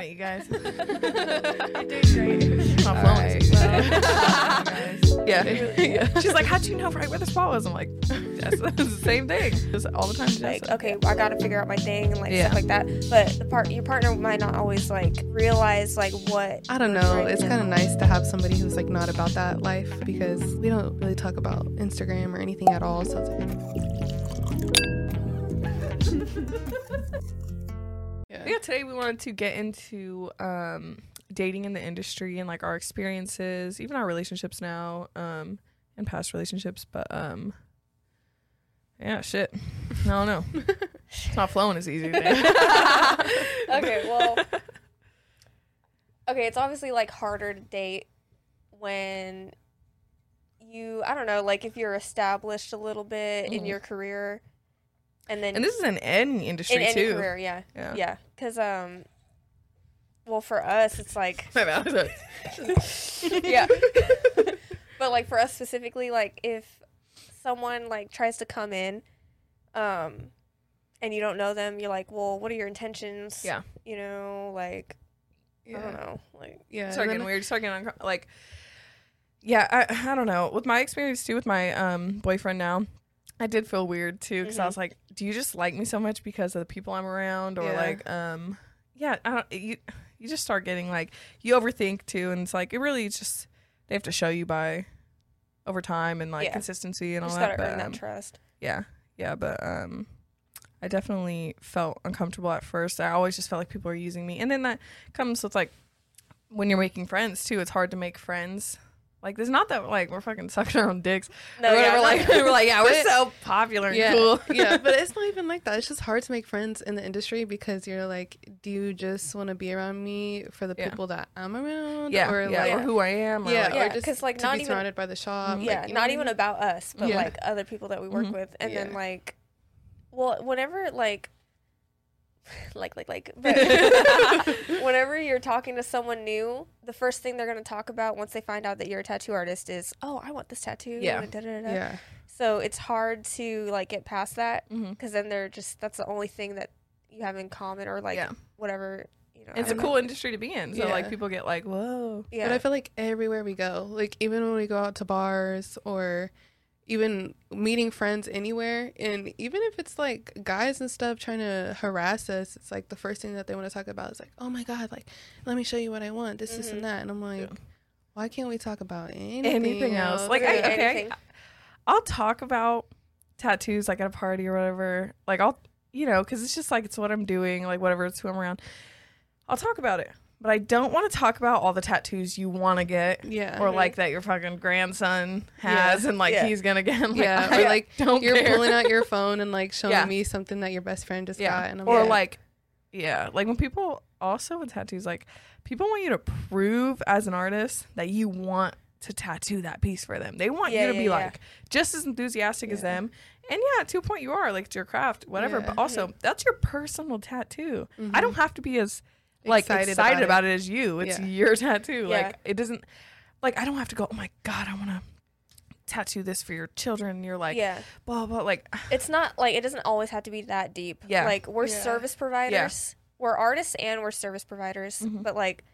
It, you guys. You're doing great. My phone right, is. Yeah. yeah. She's like, how'd you know right where the spot was? I'm like, that's the same thing. Just all the time. Like, Jessa. okay, I gotta figure out my thing and like Yeah. stuff like that. But the part your partner might not always like realize like what I don't know. trying It's kind of nice to have somebody who's like not about that life because we don't really talk about Instagram or anything at all. So it's like, yeah. yeah, today we wanted to get into um, dating in the industry and like our experiences, even our relationships now, um, and past relationships. But um, yeah, shit. I don't know. it's not flowing as easy. Today. okay, well, okay, it's obviously like harder to date when you, I don't know, like if you're established a little bit in Mhm. your career, and then and this is in any industry in any too. career, yeah, Yeah. yeah, because um, well, for us, it's like yeah, but like for us specifically, like if someone like tries to come in, um, and you don't know them, you're like, well, what are your intentions? Yeah. you know, like I don't know, like Yeah. start getting weird. Start getting uncom- like, yeah, I, I don't know. With my experience too, with my um boyfriend now, I did feel weird too because I Mhm. was like, do you just like me so much because of the people I'm around, or Yeah. like, um, yeah, I don't. You you just start getting like you overthink too, and it's like it really just they have to show you by over time and like Yeah. consistency and you all that. But um, that trust. yeah, yeah, but um, I definitely felt uncomfortable at first. I always just felt like people are using me, and then that comes with like when you're making friends too. It's hard to make friends. Like, there's not that like we're fucking sucking our own dicks. No, or yeah, whatever. no. like we're like, yeah, we're so popular and yeah, cool. yeah, but it's not even like that. It's just hard to make friends in the industry because you're like, do you just want to be around me for the Yeah. people that I'm around? yeah, or yeah, like, or who I am. Or yeah, like, Yeah, or just 'cause, like, to not be even- surrounded by the shop. Yeah, like, you know not what I even mean? about us, but Yeah. like other people that we work Mhm. with, and then like, well, whenever like, like like like, but whenever you're talking to someone new, the first thing they're gonna talk about once they find out that you're a tattoo artist is, oh, I want this tattoo. Yeah. da-da-da-da. Yeah, So it's hard to like get past that mm-hmm. because then they're just that's the only thing that you have in common or like Yeah. whatever you know. It's a don't cool industry to be in. So like people get like, whoa. Yeah. But I feel like everywhere we go, like even when we go out to bars or even meeting friends anywhere, and even if it's like guys and stuff trying to harass us, it's like the first thing that they want to talk about is like, oh my god, like let me show you what I want, this, this, Mhm. and that, and I'm like, Yeah. why can't we talk about anything, Anything else? Like, I, Really, okay, I, anything. I'll talk about tattoos like at a party or whatever. Like I'll, you know, because it's just like it's what I'm doing, like whatever it's who I'm around. I'll talk about it, but I don't want to talk about all the tattoos you want to get, yeah, or like that your fucking grandson has, and like Yeah. he's gonna get. I'm like, yeah, I or like don't you're care. pulling out your phone and like showing Yeah. me something that your best friend just yeah, got, and I'm or like, yeah, like when people also with tattoos, like people want you to prove as an artist that you want to tattoo that piece for them. They want Yeah, you to yeah, be yeah. like just as enthusiastic as them. And yeah, to a point you are like it's your craft, whatever. Yeah. But also that's your personal tattoo. I Mhm. don't have to be as like excited, Excited about, about it. as you. It's Yeah. your tattoo. Yeah. Like it doesn't like I don't have to go, Oh my god, I wanna tattoo this for your children. You're like yeah, blah blah like it's not like it doesn't always have to be that deep. Yeah. like we're Yeah. service providers. We're artists and we're service providers, Mhm. but like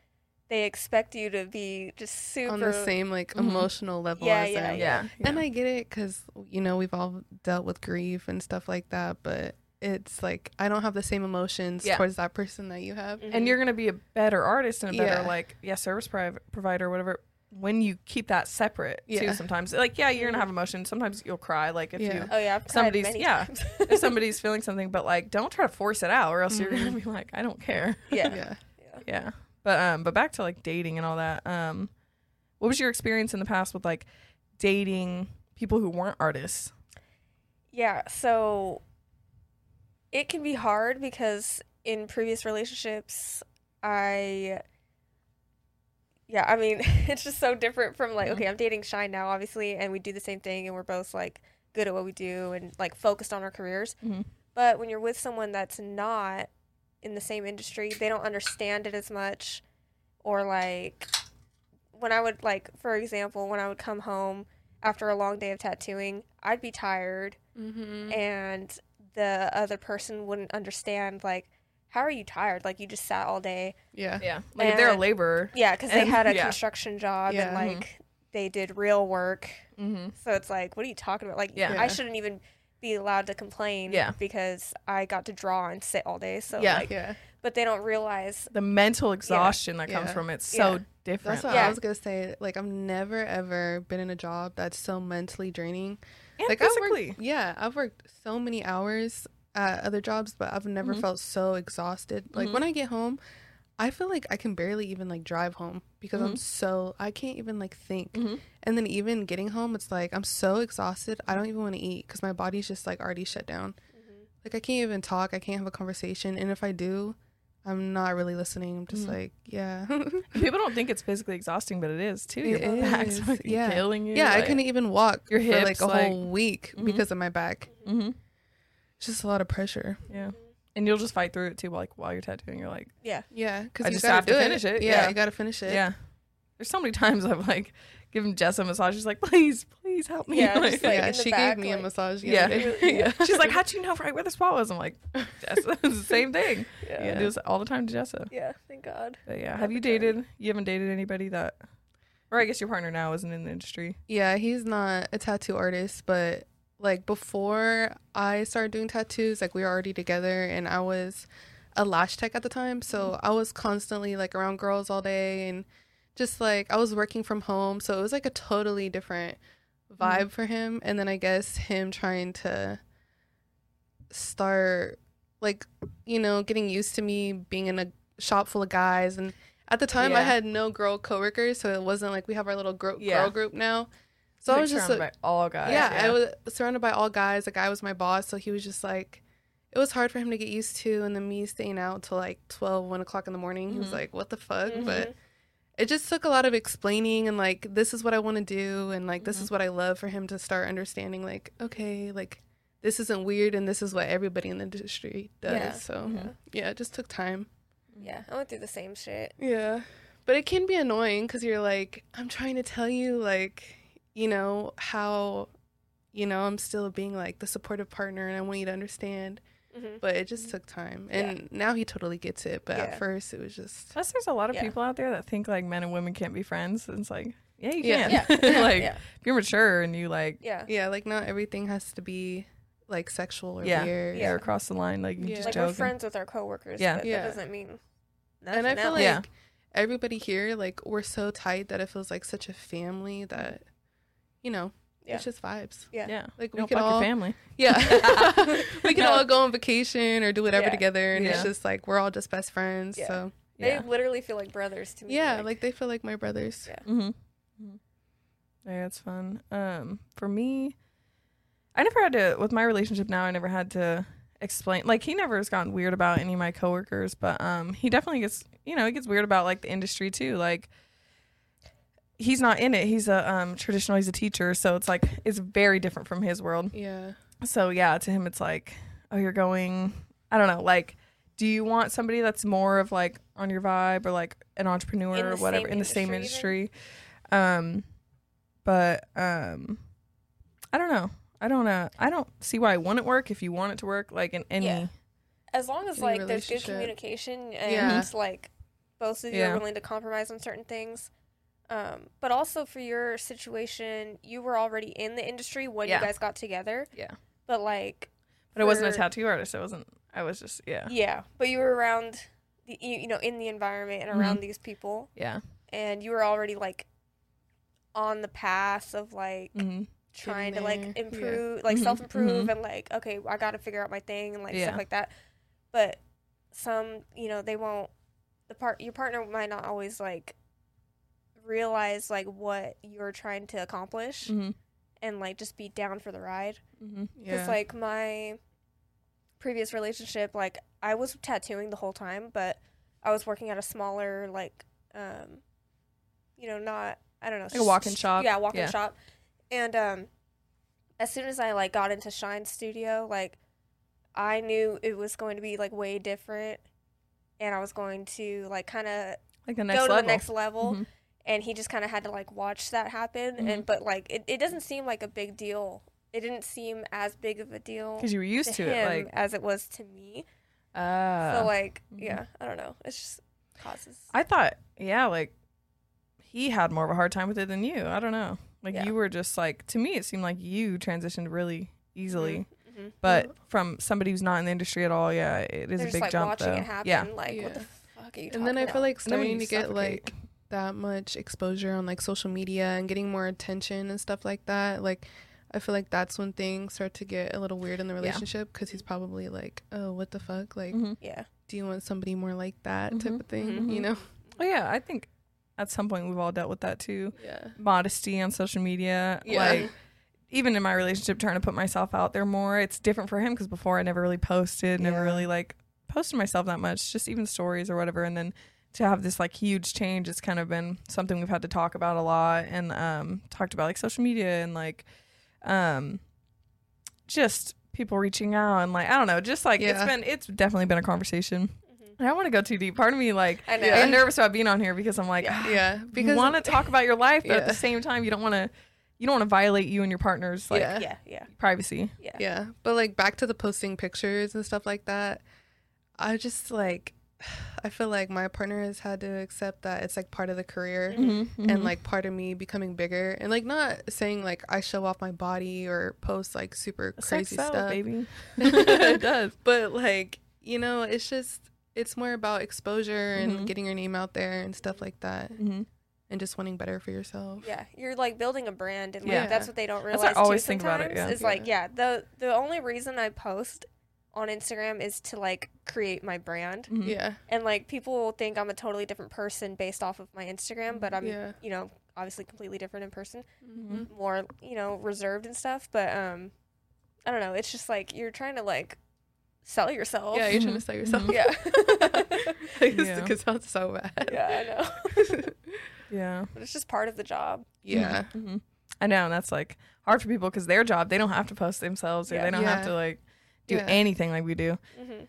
they expect you to be just super on the same like Mhm. emotional level Yeah, as yeah, them. yeah. And I get it because, you know, we've all dealt with grief and stuff like that, but it's like I don't have the same emotions Yeah. towards that person that you have. Mhm. and you're gonna be a better artist and a better Yeah. like yeah service pri- provider or whatever when you keep that separate too sometimes like yeah you're gonna Mhm. have emotions sometimes you'll cry like if Yeah. you oh yeah, I've cried somebody's- many yeah. times. if somebody's feeling something but like don't try to force it out or else you're gonna Mhm. be like i don't care yeah. Yeah. yeah. yeah but um but back to like dating and all that um what was your experience in the past with like dating people who weren't artists Yeah, so it can be hard because in previous relationships, I yeah, I mean, it's just so different from like Mhm. okay, I'm dating Shine now obviously and we do the same thing and we're both like good at what we do and like focused on our careers. Mhm. But when you're with someone that's not in the same industry, they don't understand it as much or like when I would like for example, when I would come home after a long day of tattooing, I'd be tired Mm-hmm. and the other person wouldn't understand like how are you tired? Like you just sat all day. Yeah. Yeah. Like if they're a laborer. Yeah, because they had a yeah. construction job Yeah. and like they did real work. Mm-hmm. So it's like, what are you talking about? Like, Yeah. I shouldn't even be allowed to complain. Yeah. because I got to draw and sit all day. So Yeah. like, Yeah. but they don't realize. The mental exhaustion that comes Yeah. from it's so Yeah. different. That's what Yeah. I was gonna say. Like I've never ever been in a job that's so mentally draining. And like I physically. worked, yeah, I've worked so many hours at other jobs, but I've never Mhm. felt so exhausted. Like Mhm. when I get home, I feel like I can barely even like drive home because I'm Mhm. so I can't even like think. Mhm. And then even getting home, it's like I'm so exhausted. I don't even want to eat because my body's just like already shut down. Like I can't even talk. I can't have a conversation. And if I do, I'm not really listening. I'm just Mhm. like, yeah. People don't think it's physically exhausting, but it is too. Your It back's is, fucking yeah. killing you. yeah, I couldn't even walk Your for like a like- whole week Mhm. because of my back. Mhm. It's just a lot of pressure. Yeah. And you'll just fight through it too, like while you're tattooing. You're like, Yeah. Yeah, because I you just gotta have to do finish it, Yeah, yeah. you gotta finish it. yeah. There's so many times I've like given Jess a massage. She's like, please, please help me. Yeah, Like- like, yeah. She back, gave me a massage. the Yeah. Yeah. She's like, how'd you know right where the spot was? I'm like, Jess, it's the same thing. Yeah. I Yeah. do this all the time to Jessa. Yeah, thank God. But yeah, All have the you time. dated? You haven't dated anybody that, or I guess your partner now isn't in the industry. Yeah, he's not a tattoo artist, but like before I started doing tattoos, like we were already together and I was a lash tech at the time. So mm-hmm. I was constantly like around girls all day and just like I was working from home. So it was like a totally different vibe for him. And then I guess him trying to start like, you know, getting used to me being in a shop full of guys and at the time I had no girl coworkers, so it wasn't like we have our little gro- Yeah. girl group now. So I was just by all guys. yeah, I was surrounded by all guys. The guy was my boss, so he was just like, it was hard for him to get used to. And then me staying out till like 12, 1 o'clock in the morning, he was Mhm. like, what the fuck? Mhm. But it just took a lot of explaining and like, this is what I want to do. And like, this Mhm. is what I love for him to start understanding, like, okay, like, this isn't weird and this is what everybody in the industry does. Yeah. So Mhm. yeah, it just took time. Yeah, I went through the same shit. Yeah. But it can be annoying because you're like, I'm trying to tell you, like, you know, how, you know, I'm still being like the supportive partner and I want you to understand. Hmm But it just took time. And now he totally gets it. But Yeah. at first, it was just. Plus, there's a lot of Yeah. people out there that think like men and women can't be friends. And it's like, yeah, you Yeah. can. Yeah, like, yeah, if you're mature and you like, yeah. Yeah, like, not everything has to be like sexual or Yeah. weird. yeah, across the line, like you Yeah. just Like joke. we're friends with our coworkers. Yeah. but Yeah. that doesn't mean. Nothing And I feel else. like Yeah. everybody here, like, we're so tight that it feels like such a family that, you know, Yeah. it's just vibes. yeah. yeah, Like, we don't can fuck all. your family. Yeah. we can all go on vacation or do whatever Yeah. together and Yeah. it's just like we're all just best friends. Yeah. So They Yeah, literally feel like brothers to me. yeah, like they feel like my brothers. Yeah. mm-hmm. yeah, it's fun. Um, for me, I never had to with my relationship now. I never had to explain. Like he never has gotten weird about any of my coworkers, but um, he definitely gets you know he gets weird about like the industry too. Like he's not in it. He's a um traditional. He's a teacher, so it's like it's very different from his world. Yeah. So yeah, to him it's like, oh, you're going. I don't know. Like, do you want somebody that's more of like on your vibe or like an entrepreneur or whatever in the same industry? Um, but um, I don't know. I don't know. I don't see why it wouldn't work if you want it to work. Like in any. Yeah. as long as like there's good communication and Yeah. like both of you Yeah. are willing to compromise on certain things. Um, but also for your situation, you were already in the industry when Yeah. you guys got together. Yeah. But like, But I wasn't a tattoo artist. I wasn't. I was just yeah. yeah, but you were around, the, you, you know, in the environment and Mm-hmm. around these people, Yeah. and you were already like on the path of like Mm-hmm. trying to like there, yeah. improve, like Mhm, self improve, mhm. and like okay, I got to figure out my thing and like Yeah. stuff like that. But some, you know, they won't. The part your partner might not always like realize like what you're trying to accomplish Mm-hmm. and like just be down for the ride. Mm-hmm. Because Yeah. like my previous relationship, like I was tattooing the whole time, but I was working at a smaller like, um, you know, not I don't know, Like a walk-in shop? Yeah, walk-in Yeah. shop. And um, as soon as I like got into Shine Studio, like I knew it was going to be like way different, and I was going to like kind of Like the next go to level. the next level. Mhm. And he just kind of had to like watch that happen, Mhm. and but like it, it doesn't seem like a big deal. It didn't seem as big of a deal Because you were used to to him it. Like as it was to me. Uh, so like, mhm. yeah, I don't know. It's just causes. I thought, yeah, like he had more of a hard time with it than you. I don't know. Like Yeah. you were just like to me, it seemed like you transitioned really easily. Mhm. But from somebody who's not in the industry at all, yeah, it is They're a just big like jump watching though. it happen. Yeah. Like, Yeah. what the fuck are you and then I talking feel like And then when starting to get suffocate. like that much exposure on like social media and getting more attention and stuff like that. Like, I feel like that's when things start to get a little weird in the relationship because he's probably like, oh, what the fuck? Like, Mhm. Yeah. do you want somebody more like that type Mhm. of thing? Mhm. You know? Oh yeah, I think at some point we've all dealt with that too. Yeah. Modesty on social media, Yeah. like even in my relationship, trying to put myself out there more. It's different for him because before I never really posted, never Yeah. really like posted myself that much, just even stories or whatever. And then to have this like huge change, it's kind of been something we've had to talk about a lot and um talked about like social media and like um just people reaching out and like I don't know, just like it's been it's definitely been a conversation. Mhm. And I don't want to go too deep. Part of me like I know. I'm nervous about being on here because I'm like, ah, Yeah. you Because want to talk about your life, but at the same time, you don't want to. You don't want to violate you and your partner's like Yeah. Yeah. Yeah. privacy. Yeah. Yeah. But like back to the posting pictures and stuff like that, I just like, I feel like my partner has had to accept that it's like part of the career. Mm-hmm, and like part of me becoming bigger and like not saying like I show off my body or post like super crazy stuff baby. it does. but like you know it's just it's more about exposure and Mhm. getting your name out there and stuff like that Mm-hmm. and just wanting better for yourself Yeah, you're like building a brand, and like Yeah. that's what they don't That's realize. what I always too, think about it, sometimes, yeah. Is like, yeah, the the only reason I post on Instagram is to like create my brand, Mm-hmm. yeah and like people will think I'm a totally different person based off of my Instagram, but I'm Yeah. you know obviously completely different in person, Mhm. more you know reserved and stuff. But um, I don't know. It's just like you're trying to like sell yourself. yeah you're trying to sell yourself yeah, Yeah. because sounds so bad yeah. I know. Yeah. but it's just part of the job. yeah hmm I know, and that's like hard for people because their job they don't have to post themselves or Yeah. they don't have to like do Yeah. anything like we do. hmm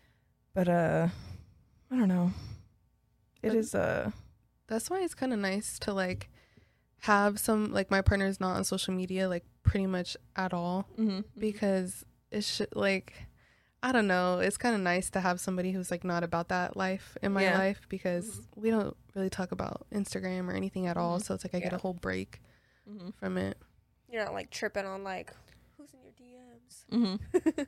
But uh, I don't know. It But- is uh. that's why it's kind of nice to like have some like my partner's not on social media like pretty much at all Mm-hmm. because it's sh- like I don't know. It's kind of nice to have somebody who's like not about that life in my Yeah. life because we don't really talk about Instagram or anything at all. Mhm. So it's like I get a whole break Mm-hmm. from it. You're not like tripping on like who's in your DMs. Mm-hmm.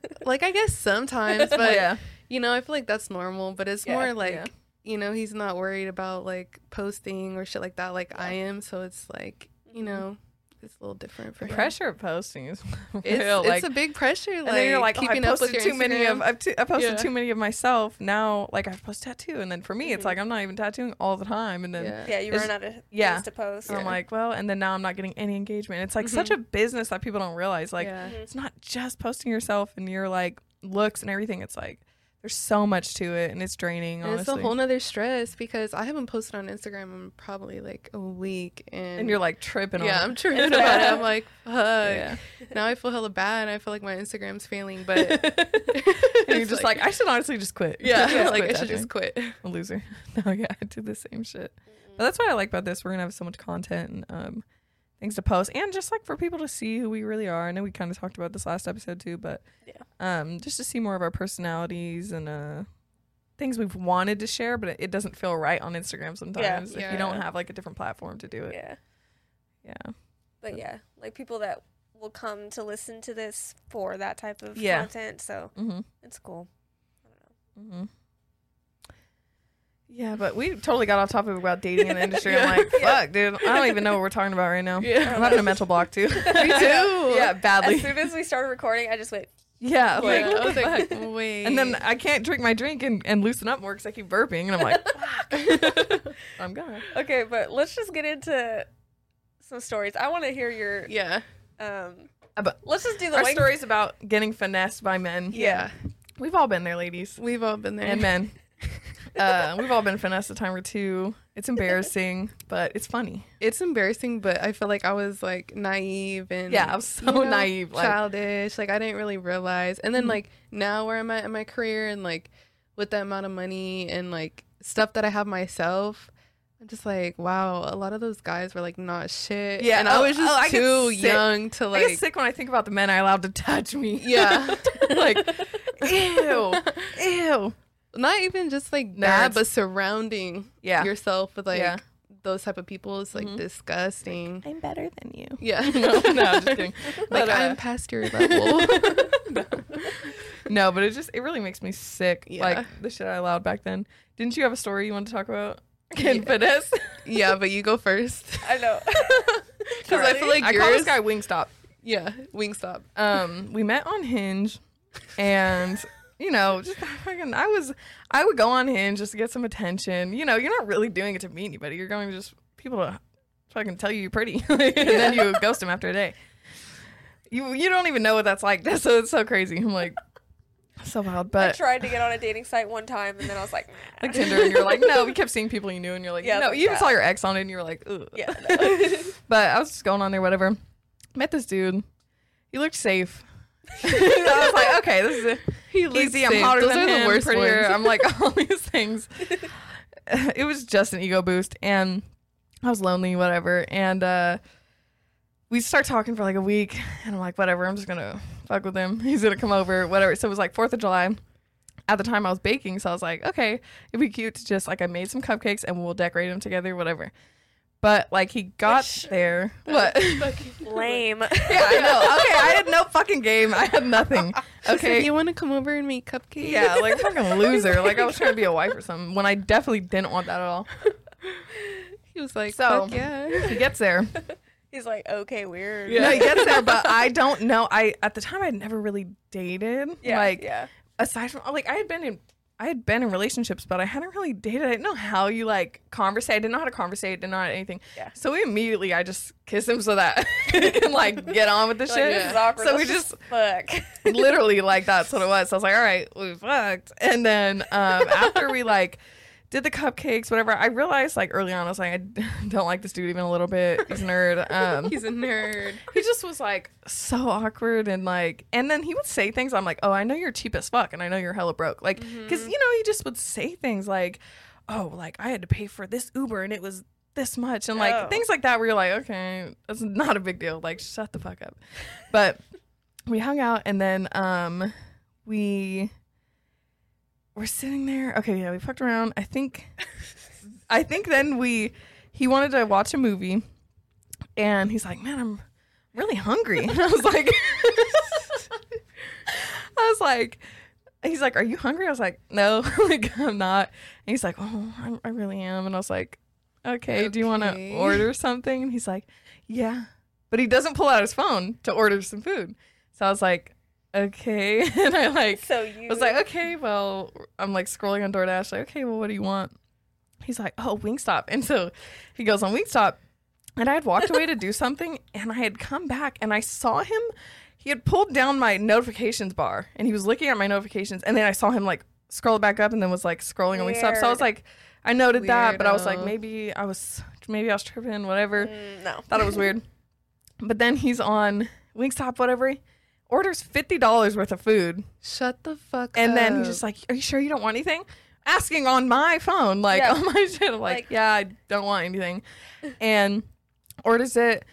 Like I guess sometimes, but yeah. you know, I feel like that's normal. But it's Yeah, more like yeah. you know, he's not worried about like posting or shit like that, like I am. So it's like you Mhm. know, it's a little different for The pressure of posting is It's, real. it's like, a big pressure. Like, and then you're like, oh, I keeping up with posted your too many of I've, t- I posted Yeah. too many of myself. Now, like I've posted tattoo, and then for me, it's Mhm. like I'm not even tattooing all the time, and then yeah. Yeah, you run out of yeah. things to post. and I'm like, well, and then now I'm not getting any engagement. It's like such Mhm. a business that people don't realize. Like, yeah. Mhm. it's not just posting yourself and your like looks and everything. It's like there's so much to it, and it's draining. And Honestly, it's a whole nother stress because I haven't posted on Instagram in probably like a week, and, and you're like tripping. yeah, on I'm it. tripping about it. I'm like, fuck. Yeah. Now I feel hella bad. and I feel like my Instagram's failing, but you're just like, I should honestly just quit. yeah, Just like quit I should just quit. a loser. No, yeah, I do the same shit. But that's what I like about this. We're gonna have so much content and um, things to post, and just like for people to see who we really are. I know we kind of talked about this last episode too, but Yeah. um, just to see more of our personalities and uh, things we've wanted to share, but it, doesn't feel right on Instagram sometimes if you don't have like a different platform to do it. Yeah. Yeah, But yeah, like people that will come to listen to this for that type of Yeah. content, so mm-hmm. it's cool. I don't know. Mm-hmm. Yeah, but we totally got off topic about dating in the industry. I'm like, fuck, dude. I don't even know what we're talking about right now. Yeah. I'm having a mental block too. Me too. yeah, badly. As soon as we started recording, I just went. Yeah, like, Yeah, I was like, fuck? wait. and then I can't drink my drink and, and loosen up more because I keep burping, and I'm like, fuck. I'm gonna. Okay, but let's just get into some stories. I want to hear your. yeah, Um, but let's just do the Our wing- stories about getting finessed by men. yeah, We've all been there, ladies we've all been there. and men. Uh, we've all been finessed a time or two. It's embarrassing, but it's funny. it's embarrassing, but I feel like I was like naive and Yeah, I was so you know, naive, like- childish. Like I didn't really realize. And then Mhm. like now where I'm at in my career and like with the amount of money and like stuff that I have myself. I'm just like, wow, a lot of those guys were like not shit. Yeah, and I oh, was just oh, I too young to I like. get sick when I think about the men I allowed to touch me. Yeah. like, ew, ew. Not even just like Nerds. that, but surrounding Yeah. yourself with like Yeah. those type of people is like Mhm. disgusting. I'm better than you. yeah. no, no, I'm just kidding. like But, uh, I'm past your level. no, but it just it really makes me sick. Yeah. Like the shit I allowed back then. Didn't you have a story you wanted to talk about? Ken Yeah. Fitness. yeah, but you go first. I know. Because I feel like I call yours. this guy Wingstop. yeah, Wingstop. Um, we met on Hinge, and you know, just fucking, I was, I would go on Hinge just to get some attention. You know, you're not really doing it to meet anybody. You're going to just people to fucking tell you you're pretty, and then you ghost them after a day. You you don't even know what that's like. That's so it's so crazy. I'm like, so wild, But I tried to get on a dating site one time, and then I was like, nah. Like Tinder, and you're like, no. We kept seeing people you knew, and you're like, Yeah, no. You even yeah. saw your ex on it, and you're like, Ugh. yeah. no. But I was just going on there, whatever. Met this dude. He looked safe. I was like, okay, this is it. He looks easy. I'm safe. hotter Those than are the him, worst prettier. ones. I'm like all these things. it was just an ego boost, and I was lonely, whatever. And uh, we start talking for like a week, and I'm like, whatever. I'm just gonna fuck with him. He's gonna come over, whatever. So it was like Fourth of July. At the time, I was baking, so I was like, okay, it'd be cute to just like I made some cupcakes and we'll decorate them together, whatever. But like he got Which- there, what? Lame. yeah, I know. Okay, I had no fucking game. I had nothing. Okay, Okay, you want to come over and make cupcakes? yeah, like fucking loser. Like I was trying to be a wife or something when I definitely didn't want that at all. he was like, So- "Fuck yeah." He gets there. He's like, okay, weird. No, he gets there, but I don't know. I at the time I'd never really dated. Yeah. like yeah. aside from like I had been in I had been in relationships, but I hadn't really dated. I didn't know how you like conversate. I didn't know how to conversate. Didn't know anything. Yeah. So we immediately I just kissed him so that he can like get on with the Like, shit. is awkward. So we just fuck. literally like that's what it was. So I was like, all right, we fucked. And then um, after we like did the cupcakes, whatever, I realized like early on, I was like, I don't like this dude even a little bit. He's a nerd. Um, He's a nerd. he just was like so awkward and like, and then he would say things. I'm like, oh, I know you're cheap as fuck, and I know you're hella broke. Like, because you know, he just would say things like, oh, like I had to pay for this Uber and it was this much, and like Oh. things like that. Where you're like, okay, that's not a big deal. Like, shut the fuck up. But we hung out, and then um, we were sitting there. Okay, yeah, we fucked around. I think, I think then we he wanted to watch a movie, and he's like, man, I'm really hungry. And I was like, I was like, he's like, are you hungry? I was like, no, like I'm not. And he's like, oh, I, I really am. And I was like, okay, do you want to order something? And he's like, yeah, but he doesn't pull out his phone to order some food. So I was like, okay, and I like so you was like, okay, well, I'm like scrolling on DoorDash, like, okay, well, what do you want? He's like, oh, Wingstop. And so he goes on Wingstop. And I had walked away to do something, and I had come back, and I saw him. He had pulled down my notifications bar, and he was looking at my notifications, and then I saw him like scroll back up, and then was like scrolling on Wingstop. So I was like, I noted that, but I was like, maybe I was, maybe I was tripping, whatever. Mm, no. Thought it was weird. But then he's on Wingstop, whatever. Orders fifty dollars worth of food, Shut the fuck up. and then he's just like, "Are you sure you don't want anything?" Asking on my phone, like Yeah. on my shit. I'm like, Like- "Yeah, I don't want anything," and orders it.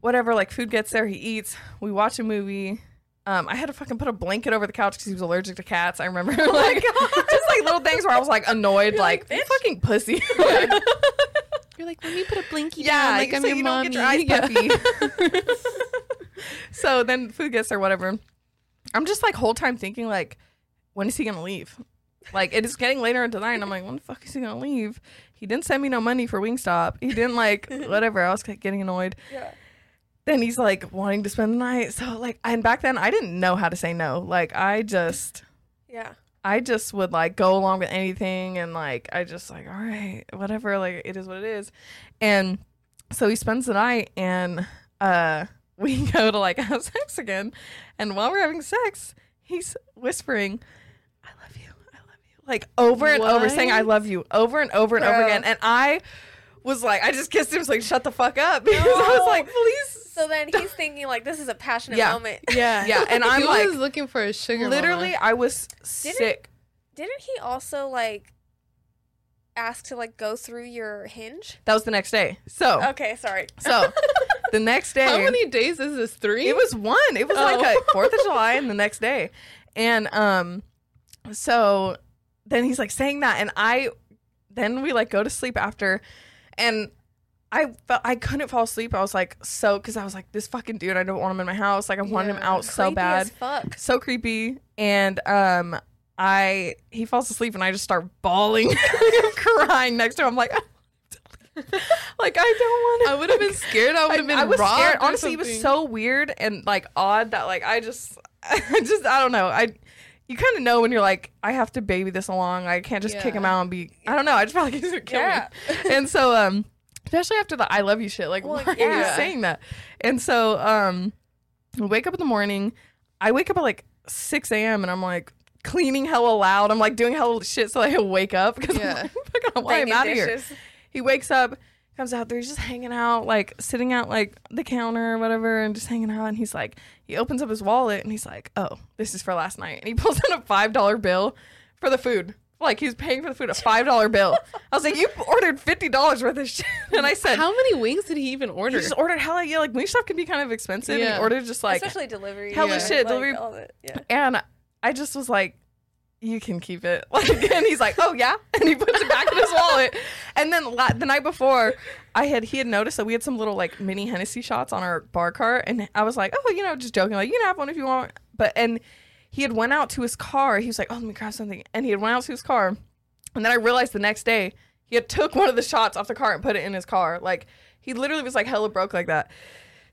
Whatever, like food gets there, he eats. We watch a movie. Um, I had to fucking put a blanket over the couch because he was allergic to cats. I remember, like, just like little things where I was like annoyed, You're like, like, "You "Bitch." fucking pussy. You're like, let me put a blinky yeah, down, like I'm so your you don't mommy. get your eyes puffy. so then food gets there, whatever. I'm just like whole time thinking like, when is he gonna leave? Like it is getting later into the night, and I'm like, when the fuck is he gonna leave? He didn't send me no money for Wingstop. He didn't like whatever. I was like, getting annoyed. Yeah. Then he's like wanting to spend the night. So like, and back then I didn't know how to say no. Like I just. Yeah. I just would like go along with anything and like I just like all right whatever like it is what it is and so he spends the night and uh we go to like have sex again and while we're having sex he's whispering I love you I love you like over and over saying I love you over and over and over again and I was like I just kissed him so like shut the fuck up because I was like please So then he's thinking like this is a passionate Yeah. moment. Yeah. Yeah, and I'm he like- was looking for a sugar. literally mama. I was Didn't- sick Didn't he also like ask to like go through your hinge? that was the next day so Okay, sorry. So the next day, How many days is this? Three. it was one. It was like Oh. a Fourth of July, and the next day, and um, so then he's like saying that, and I then we like go to sleep after, and I felt I couldn't fall asleep. I was like so because I was like this fucking dude. I don't want him in my house. Like I wanted him out so bad fuck. so creepy and um i he falls asleep and i just start bawling crying next to him I'm like like i don't want to. I would have been scared. I would have been I was scared. Honestly, it was so weird and like odd that like I just, I just I don't know. I, you kind of know when you're like, I have to baby this along. I can't just kick him out and be. I don't know. I just felt like he's gonna kill Yeah. me. And so, um, especially after the "I love you" shit, like Well, why are you saying that? And so, um, we wake up in the morning. I wake up at like 6 a.m. and I'm like cleaning hella loud. I'm like doing hella shit so I can wake up because Yeah. I'm like, fucking why I'm out of here. Dishes. He wakes up, comes out there, he's just hanging out, like sitting at like the counter or whatever, and just hanging out. And he's like, he opens up his wallet and he's like, oh, this is for last night. And he pulls out a five dollar bill for the food. Like he's paying for the food, a five dollar bill. I was like, you ordered fifty dollars worth of shit, and I said, How many wings did he even order?" he just ordered hella yeah, like wing stuff can be kind of expensive. And Yeah. he ordered just like especially delivery. hella yeah. shit, like, delivery- all of it. Yeah. and I just was like, "You can keep it." Like, and he's like, "Oh yeah," and he puts it back in his wallet. And then la- the night before, I had he had noticed that we had some little like mini Hennessy shots on our bar cart, and I was like, "Oh, you know, just joking, like you can have one if you want." But and he had went out to his car. He was like, "Oh, let me grab something," and he had went out to his car, and then I realized the next day he had took one of the shots off the cart and put it in his car. Like he literally was like hella broke like that,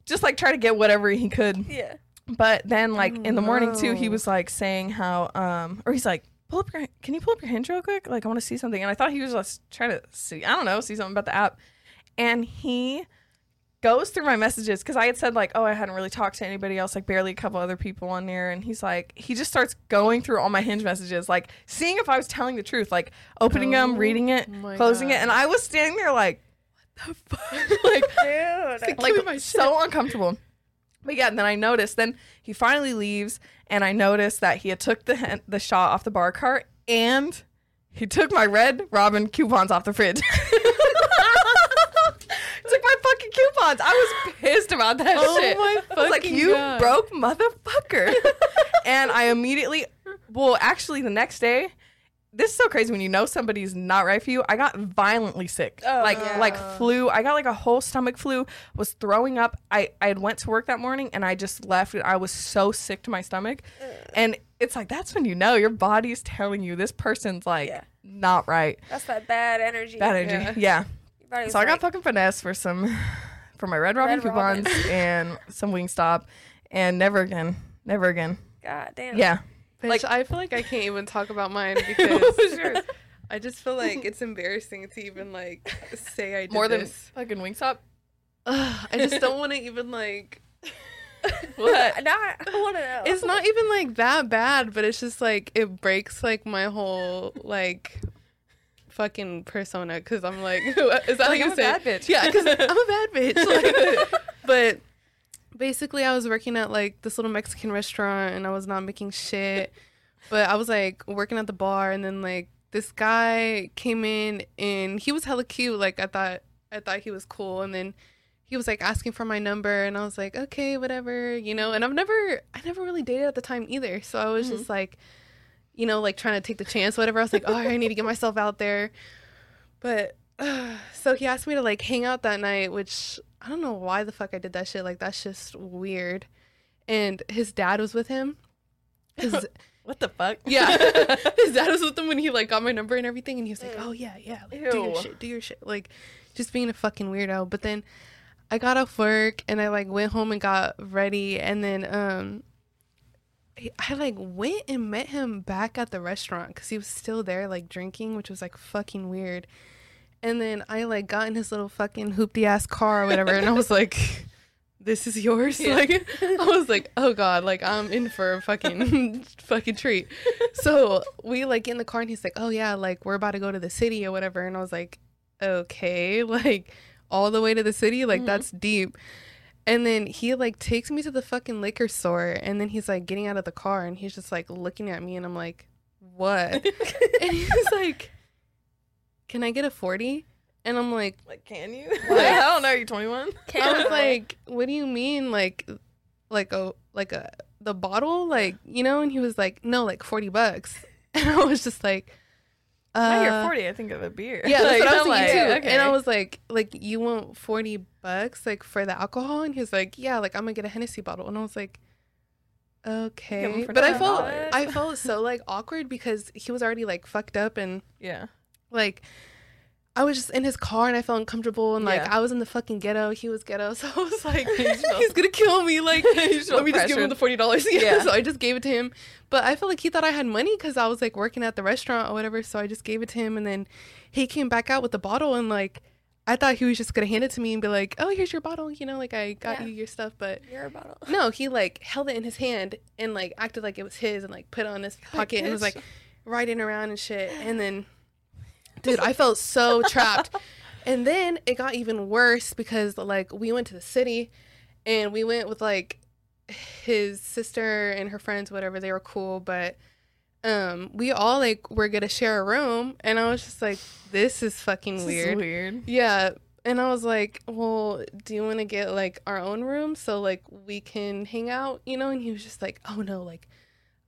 just like try to get whatever he could. Yeah. But then, like in the morning too, he was like saying how, um, or he's like, "Pull up your, can you pull up your hinge real quick? Like, I want to see something." And I thought he was just trying to see, I don't know, see something about the app. And he goes through my messages because I had said like, "Oh, I hadn't really talked to anybody else, like barely a couple other people on there." And he's like, he just starts going through all my hinge messages, like seeing if I was telling the truth, like opening them, Oh reading it, my closing it, and I was standing there like, "What the fuck?" like Dude. like my so uncomfortable. But yeah, and then I noticed. Then he finally leaves, and I noticed that he had took the the shot off the bar cart, and he took my red Robin coupons off the fridge. took my fucking coupons. I was pissed about that Oh shit. my I was like, "You God." broke motherfucker!" and I immediately, well, actually, the next day. This is so crazy when you know somebody's not right for you. I got violently sick, Oh, like yeah. like flu. I got like a whole stomach flu. Was throwing up. I I had went to work that morning and I just left. And I was so sick to my stomach, and it's like that's when you know your body's telling you this person's like Yeah. not right. That's that bad energy. Bad energy. Yeah. Body's So I got like, fucking finesse for some for my Red Robin Red Robin. coupons and some Wingstop, and never again. Never again. God damn. It. Yeah. Bitch, Like- I feel like I can't even talk about mine because? I just feel like it's embarrassing to even like say I did More than this. fucking Wingstop. Ugh, I just don't want to even like. What? now I want to know. It's not even like that bad, but it's just like it breaks like my whole like fucking persona because I'm like, is that how Like, you I'm a bad bitch. Yeah, because I'm a bad bitch. Like, but basically, I was working at like this little Mexican restaurant, and I was not making shit. But I was like working at the bar, and then like this guy came in, and he was hella cute. Like I thought, I thought he was cool, and then he was like asking for my number, and I was like, okay, whatever, you know. And I've never, I never really dated at the time either, so I was mm-hmm. just like, you know, like trying to take the chance, whatever. I was like, oh, I need to get myself out there. But so he asked me to like hang out that night, which I don't know why the fuck I did that shit. Like that's just weird. And his dad was with him. His, What the fuck? yeah, his dad was with him when he like got my number and everything, and he was like, "Oh yeah, yeah, like, do your shit, do your shit," like just being a fucking weirdo. But then I got off work and I like went home and got ready, and then um, I like went and met him back at the restaurant because he was still there like drinking, which was like fucking weird. And then I like got in his little fucking hoopty ass car or whatever, and I was like, "This is yours." Yeah. Like, I was like, "Oh god!" Like I'm in for a fucking fucking treat. So we like get in the car, and he's like, "Oh yeah, like we're about to go to the city or whatever," and I was like, "Okay, like all the way to the city, like Mhm. that's deep." And then he like takes me to the fucking liquor store, and then he's like getting out of the car, and he's just like looking at me, and I'm like, "What?" and he's like, "Can I get a 40? And I'm like, Like, can you? I don't know. You're 21. I was like, "What do you mean, like, like a like a the bottle, like you know?" And he was like, "No, like forty bucks." And I was just like, When I hear Uh, 40, I think of a beer. Yeah, that's Like, what I was I'm thinking like, too. And I was like, like you want forty bucks like for the alcohol? And he was like, yeah, like I'm gonna get a Hennessy bottle. And I was like, okay. But I felt I felt so like awkward because he was already like fucked up and yeah. Like I was just in his car and I felt uncomfortable and like Yeah. I was in the fucking ghetto. He was ghetto, so I was like, You just felt- he's gonna kill me. Like, let me just give him the forty dollars. Yeah. Yeah. So I just gave it to him, but I felt like he thought I had money because I was like working at the restaurant or whatever. So I just gave it to him, and then he came back out with the bottle and like. I thought he was just gonna hand it to me and be like, "Oh, here's your bottle," you know, like I got Yeah. you your stuff. But Your bottle. no, he like held it in his hand and like acted like it was his and like put it on his pocket and was like riding around and shit. And then, dude, I felt so trapped. And then it got even worse because like we went to the city and we went with like his sister and her friends, whatever. They were cool, but um, we all like were gonna share a room, and I was just like, this is fucking This is weird. weird. Yeah. And I was like, well, do you want to get like our own room so like we can hang out, you know? And he was just like, oh no, like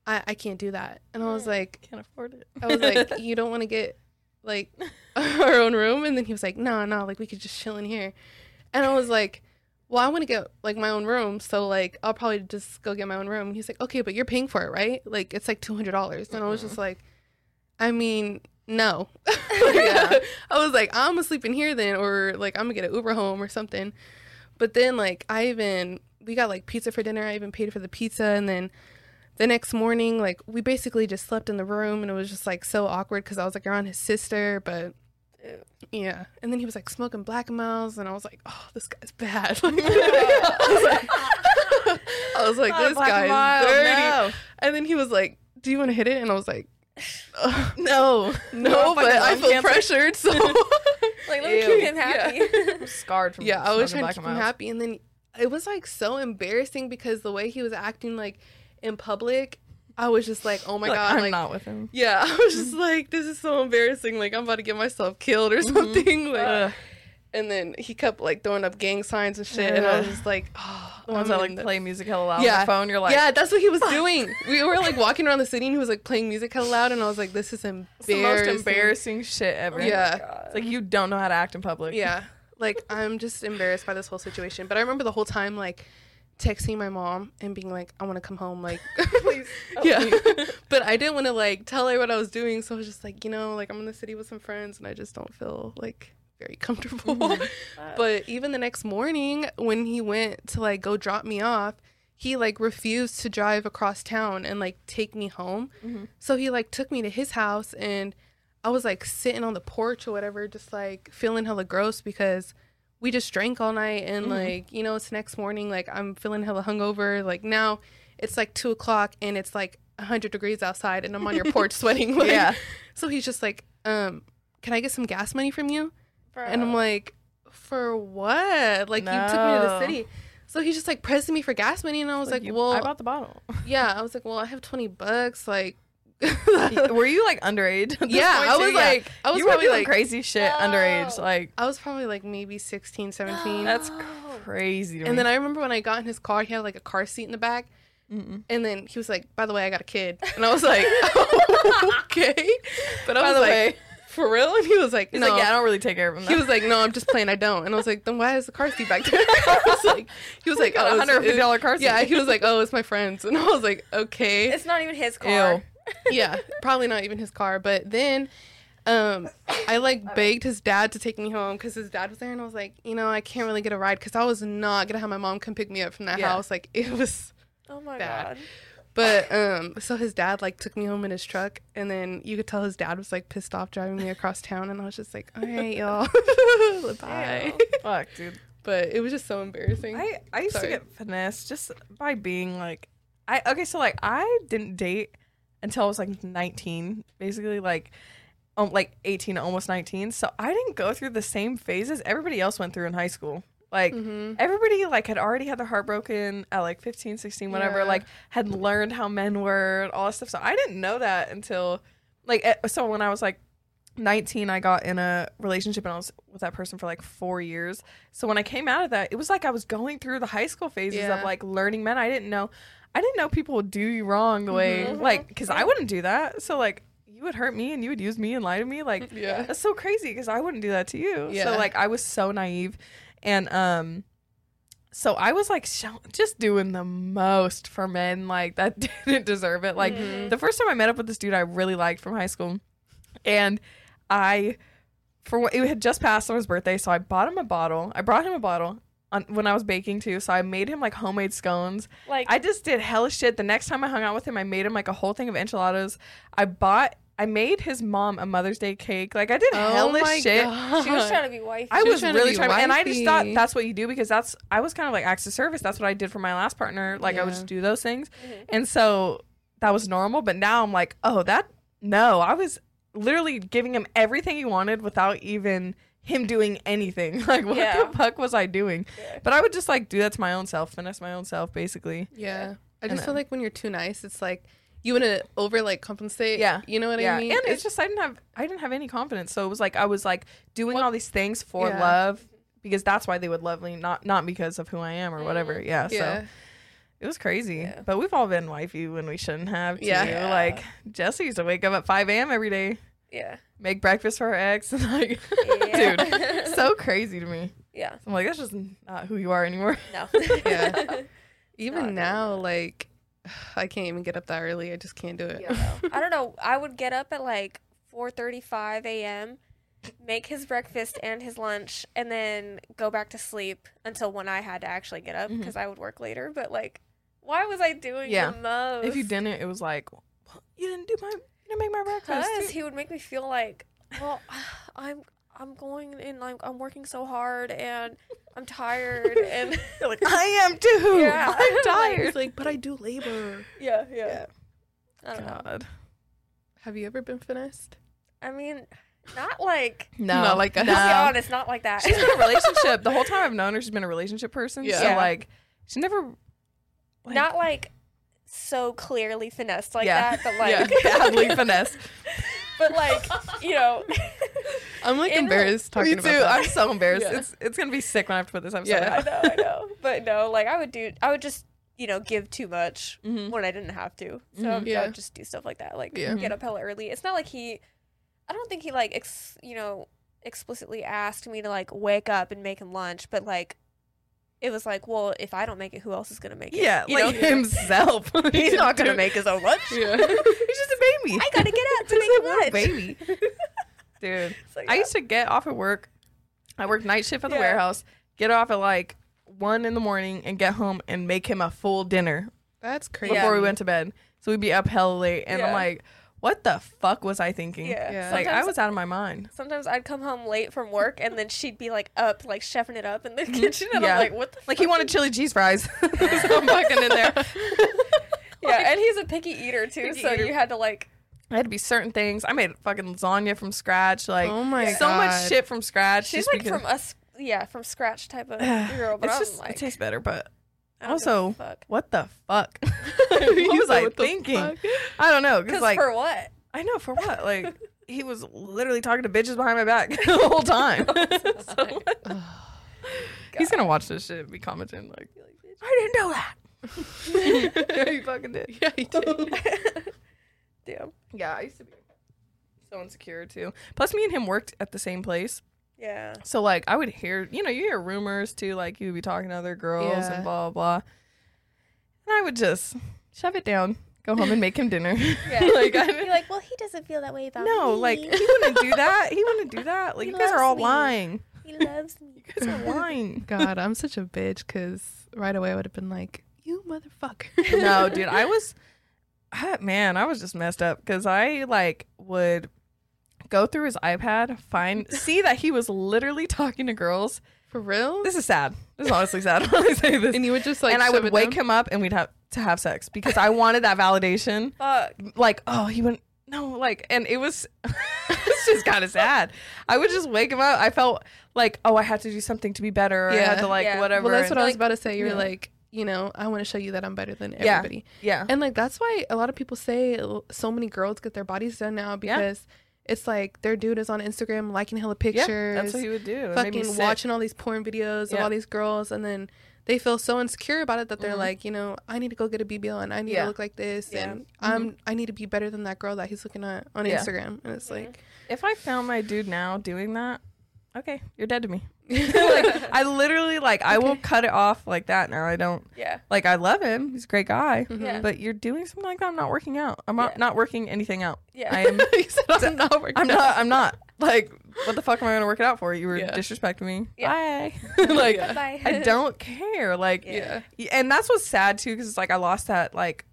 I, I can't do that. And I was like, Can't afford it. I was like, you don't want to get like our own room? And then he was like, no, no, like we could just chill in here. And I was like, well, I want to get like my own room. So like I'll probably just go get my own room. And he's like, okay, but you're paying for it, right? Like it's like $200. And I was just like, I mean, no. Yeah. I was like, I'm gonna sleep in here then, or like I'm gonna get an Uber home or something. But then like I even we got like pizza for dinner. I even paid for the pizza, and then the next morning like we basically just slept in the room, and it was just like so awkward because I was like around his sister, but. Eh, yeah, and then he was like smoking Black Milds, and I was like, "Oh, this guy's bad." I was like, I was like "This guy is dirty." no. And then he was like, "Do you want to hit it?" And I was like, "Ugh, No. "No," but I feel cancer. pressured, so Like, let me Ew. keep him happy. I'm scarred from yeah, I was trying to keep him happy, and then it was like so embarrassing because the way he was acting like in public, I was just like, "Oh my Like, god!" I'm like, not with him. yeah, I was just like, "This is so embarrassing!" Like I'm about to get myself killed or mm-hmm. something. Like, Ugh. and then he kept like throwing up gang signs and shit, and I was just like, "Oh." the ones I'm that like the- play music hella loud on Yeah. the phone. You're like, yeah, that's what he was doing. We were like walking around the city, and he was like playing music hella loud, and I was like, "This is embarrassing." the most embarrassing shit ever. Yeah. Oh it's like you don't know how to act in public. Yeah. Like I'm just embarrassed by this whole situation. But I remember the whole time like texting my mom and being like, I want to come home. Like, Please. yeah. but I didn't want to like tell her what I was doing. So I was just like, you know, like I'm in the city with some friends and I just don't feel like very comfortable. but even the next morning when he went to like go drop me off, he like refused to drive across town and like take me home. Mhm. So he like took me to his house and I was like sitting on the porch or whatever, just like feeling hella gross because we just drank all night and Mhm. like, you know, it's next morning, like I'm feeling hella hungover. Like now it's like two o'clock and it's like hundred degrees outside and I'm on your porch sweating. Like, yeah. So he's just like, um, can I get some gas money from you? Bro. And I'm like, for what? Like you took me to the city. So he's just like pressing me for gas money and I was like, you- well, I bought the bottle. yeah. I was like, well, I have 20 bucks. Like, Were you like underage? Yeah, I too? was Yeah. like, I was you probably doing like, crazy shit No. underage. Like I was probably like maybe 16, 17. that's crazy. And me. then I remember when I got in his car, he had like a car seat in the back. Mm-mm. And then he was like, by the way, I got a kid. And I was like, okay. But I By was like, way, for real? And he was like, no. like, yeah, I don't really take care of him. He was like, no, I'm just playing. I don't. And I was like, then why is the car seat back there? I was like, he was like, oh, hundred fifty dollar car seat. Yeah, he was like, oh, it's my friend's. And I was like, okay. It's not even his car. Yeah, probably not even his car. But then um, I like begged his dad to take me home because his dad was there. And I was like, you know, I can't really get a ride because I was not going to have my mom come pick me up from that Yeah. house. Like, it was. Oh my Bad. god. But um, so his dad like took me home in his truck, and then you could tell his dad was like pissed off driving me across town, and I was just like, all right, y'all, bye. Fuck, dude. But it was just so embarrassing. I I used Sorry. to get finessed just by being like, I okay, so like I didn't date until I was like 19, basically like, um, like 18, almost 19. So I didn't go through the same phases everybody else went through in high school. Like Mhm. everybody like had already had their heart broken at like 15, 16, whatever. Yeah. Like had learned how men were and all that stuff. So I didn't know that until like eh, so when I was like 19 I got in a relationship and I was with that person for like 4 years. So when I came out of that, it was like I was going through the high school phases Yeah. of like learning men. I didn't know I didn't know people would do you wrong the way Mhm. like cuz I wouldn't do that. So like you would hurt me and you would use me and lie to me. Like Yeah. that's so crazy because I wouldn't do that to you. Yeah. So like I was so naive, and um, so I was like show- just doing the most for men like that didn't deserve it. Like Mhm. the first time I met up with this dude I really liked from high school, and I for what it had just passed on his birthday, so I bought him a bottle. I brought him a bottle. On, when I was baking too, so I made him like homemade scones. Like I just did hella shit. The next time I hung out with him, I made him like a whole thing of enchiladas. I bought, I made his mom a Mother's Day cake. Like I did Oh hella shit. God. she was trying to be wifey. I She was was trying to really be trying, to, and I just thought that's what you do because that's I was kind of like acts of service. That's what I did for my last partner. Like I would just do those things, Mhm. and so that was normal. But now I'm like, oh, that no, I was literally giving him everything he wanted without even him doing anything. Like what Yeah. the fuck was I doing? Yeah. But I would just like do that to my own self, finesse my own self, basically. Yeah. I And just feel then- like when you're too nice, it's like you want to over like compensate. Yeah. You know what yeah, I mean? and it's, just I didn't have I didn't have any confidence, so it was like I was like doing all these things for Yeah. love because that's why they would love me, not not because of who I am or whatever. Mm. Yeah, yeah. so it was crazy. Yeah. But we've all been wifey when we shouldn't have. Too. Yeah. Yeah. like Jesse used to wake up at five a.m. every day, yeah. make breakfast for her ex, and like, Yeah. dude, so crazy to me. yeah. I'm like, that's just not who you are anymore. No. Yeah. Even Not now, anymore. like I can't even get up that early. I just can't do it. Yeah, no. I don't know. I would get up at like 4:35 a.m., make his breakfast and his lunch, and then go back to sleep until when I had to actually get up mm-hmm. because I would work later. But like, why was I doing Yeah. the most? If you didn't, it was like, well, you didn't do my, you didn't make my breakfast. because he would make me feel like, well, I'm I'm going and I'm I'm working so hard and I'm tired and like, I am too. Yeah. I'm tired. It's like, but I do labor. yeah, yeah. I don't know. God. Have you ever been finessed? I mean, not like. No, Not like Let's that. be no. honest, not like that. She's been in a relationship the whole time I've known her. She's been a relationship person. Yeah. So Yeah. like, she never. Like, not like so clearly finessed like Yeah. that, but like yeah, badly finessed. but like you know, I'm like In real- embarrassed talking Me too. about that. I'm so embarrassed. Yeah. It's it's gonna be sick when I have to put this episode Yeah. I know, I know, but no, like I would do, I would just you know give too much Mhm. when I didn't have to, so Mhm. I would Yeah. just do stuff like that, like Yeah. get up hella early. It's not like he, I don't think he like ex, you know explicitly asked me to like wake up and make him lunch, but like. It was like, well, if I don't make it, who else is gonna make it? Yeah, You like know? himself. He's not gonna Dude, make his own lunch. Yeah. He's just a baby. I gotta get up to make a him lunch. baby. Dude, like, I yeah. used to get off at work. I worked night shift at the Yeah. warehouse. Get off at like one in the morning and get home and make him a full dinner That's crazy. before we went to bed. So we'd be up hella late, and I'm like, what the fuck was I thinking? Yeah. Yeah. Like I was out of my mind. Sometimes I'd come home late from work and then she'd be like up, like chefing it up in the mm-hmm. kitchen, and Yeah. I'm like, "What the?" Like he wanted chili cheese fries, so I'm fucking in there. Yeah, and he's a picky eater too, Picky so eater. you had to like. I had to be certain things. I made fucking lasagna from scratch. Like oh my so god. much shit from scratch. She's like because- from us, yeah, from scratch type of girl, but it's I'm just like, it tastes better, but I don't give also- what the fuck? he was like thinking. I don't know, Because like for what? I know for what? Like he was literally talking to bitches behind my back the whole time. so, he's gonna watch this shit and be commenting like, I didn't know that. yeah, you fucking did. yeah, he did. Damn. Yeah, I used to be so insecure too. Plus, me and him worked at the same place. Yeah. So like I would hear, you know, you hear rumors too, like you would be talking to other girls Yeah. and blah blah blah. And I would just shove it down, go home and make him dinner. Yeah. like I You're like, well, he doesn't feel that way about me. no, me. like he wouldn't do that. He wouldn't do that. Like He you guys are all me. lying. he loves me. You guys are lying. God, I'm such a bitch because right away I would have been like, you motherfucker. no, dude, I was, I, man, I was just messed up because I like would go through his iPad, find, see that he was literally talking to girls. For real? This is sad. This is honestly sad when I say this. and you would just like and I would wake down? him up and we'd have to have sex because I wanted that validation. Fuck. Like, oh, he went no, like, and it was it's just kind of sad. I would just wake him up. I felt like, oh, I had to do something to be better. Or I had Yeah. to like Yeah. whatever. Well, that's what and- I was about to say. You're yeah. like, you know, I want to show you that I'm better than Yeah. everybody. yeah, And like that's why a lot of people say so many girls get their bodies done now Yeah. It's like their dude is on Instagram liking hella pictures. yeah. That's what he would do. Fucking watching all these porn videos of all these girls, and then they feel so insecure about it that they're Mhm. like, you know, I need to go get a BBL and I need Yeah. to look like this Yeah. and I'm I need to be better than that girl that he's looking at on Yeah. Instagram. And it's like If I found my dude now doing that, okay, you're dead to me. like I literally like I will Okay. cut it off like that now. I don't yeah. like I love him. He's a great guy. Mhm. Yeah. But you're doing something like that. I'm not working out. I'm not, Yeah. not working anything out. Yeah. I am. he said I'm not working I'm out." not. I'm not. Like, what the fuck am I gonna work it out for? You were Yeah. disrespecting me. Yeah. Bye. like, Yeah. Bye. I don't care. Like, Yeah. y- and that's what's sad too, because it's like I lost that like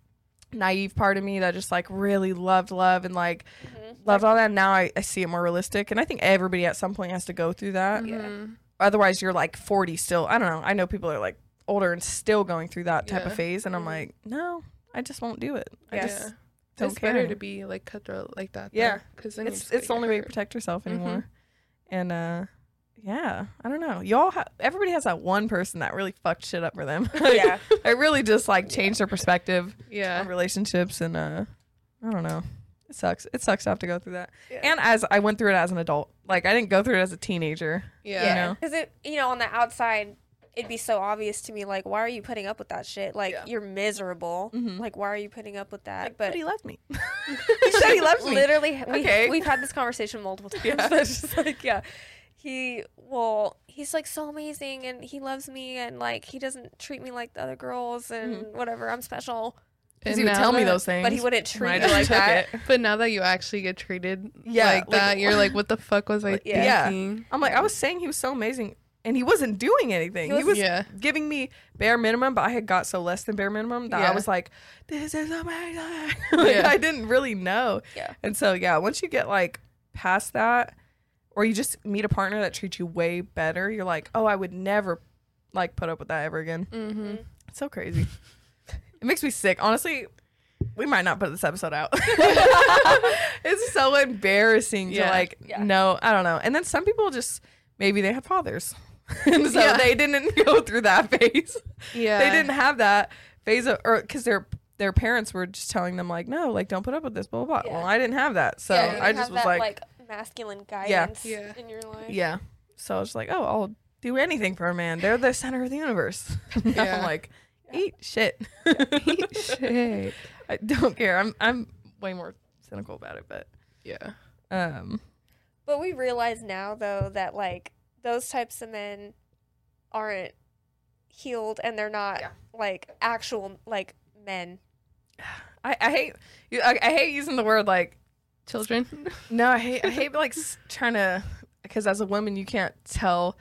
naive part of me that just like really loved love and like Mhm. Loved all that. And now I, I see it more realistic, and I think everybody at some point has to go through that. Yeah. Mhm. Otherwise, you're like 40 still. I don't know. I know people are like older and still going through that type of phase, and I'm Mhm. like, no, I just won't do it. I Yeah. just don't it's care. better to be like cutthroat like that. Yeah. because then it's it's the only way to protect yourself Mhm. anymore. And uh yeah, I don't know. Y'all ha- everybody has that one person that really fucked shit up for them. Yeah. it really just like changed their perspective Yeah, on relationships and uh I don't know. It sucks. It sucks to have to go through that. Yeah. And as I went through it as an adult. Like I didn't go through it as a teenager. yeah, you know? because it, you know, on the outside, it'd be so obvious to me. Like, why are you putting up with that shit? Like, Yeah. you're miserable. Mhm. Like, why are you putting up with that? Like, but but he loves me. he said he loves me. literally, we, Okay. we've had this conversation multiple times. Yeah. But it's just like, yeah, he, well, he's like so amazing, and he loves me, and like he doesn't treat me like the other girls, and Mm-hmm. whatever. I'm special, Because he would now tell me those things. but he wouldn't treat me like that. it. But now that you actually get treated Yeah, like like- that, you're like, what the fuck was I Yeah. thinking? I'm like, I was saying he was so amazing, and he wasn't doing anything. He He was- was, Yeah, giving me bare minimum, but I had got so less than bare minimum that I was like, "This is amazing." like, Yeah. I didn't really know. Yeah. And so yeah, once you get like past that, or you just meet a partner that treats you way better, you're like, "Oh, I would never like put up with that ever again." mm-hmm. It's so crazy. it makes me sick, honestly. We might not put this episode out. it's so embarrassing to like Yeah. no, I don't know. And then some people just maybe they have fathers. and so Yeah. they didn't go through that phase. yeah, They didn't have that phase of or cuz their their parents were just telling them like no, like don't put up with this blah blah blah. Yeah. Well, I didn't have that. So Yeah, I just was that, like, masculine guidance Yeah. in your life. yeah. So I was like, "Oh, I'll do anything for a man. They're the center of the universe." Yeah. I'm like, "Eat shit." Eat shit. I don't care. I'm I'm way more cynical about it, but Yeah, um But we realize now, though, that like those types of men aren't healed and they're not Yeah. like actual like men. I, I hate I, I hate using the word like children. no I hate I hate like trying to because as a woman you can't tell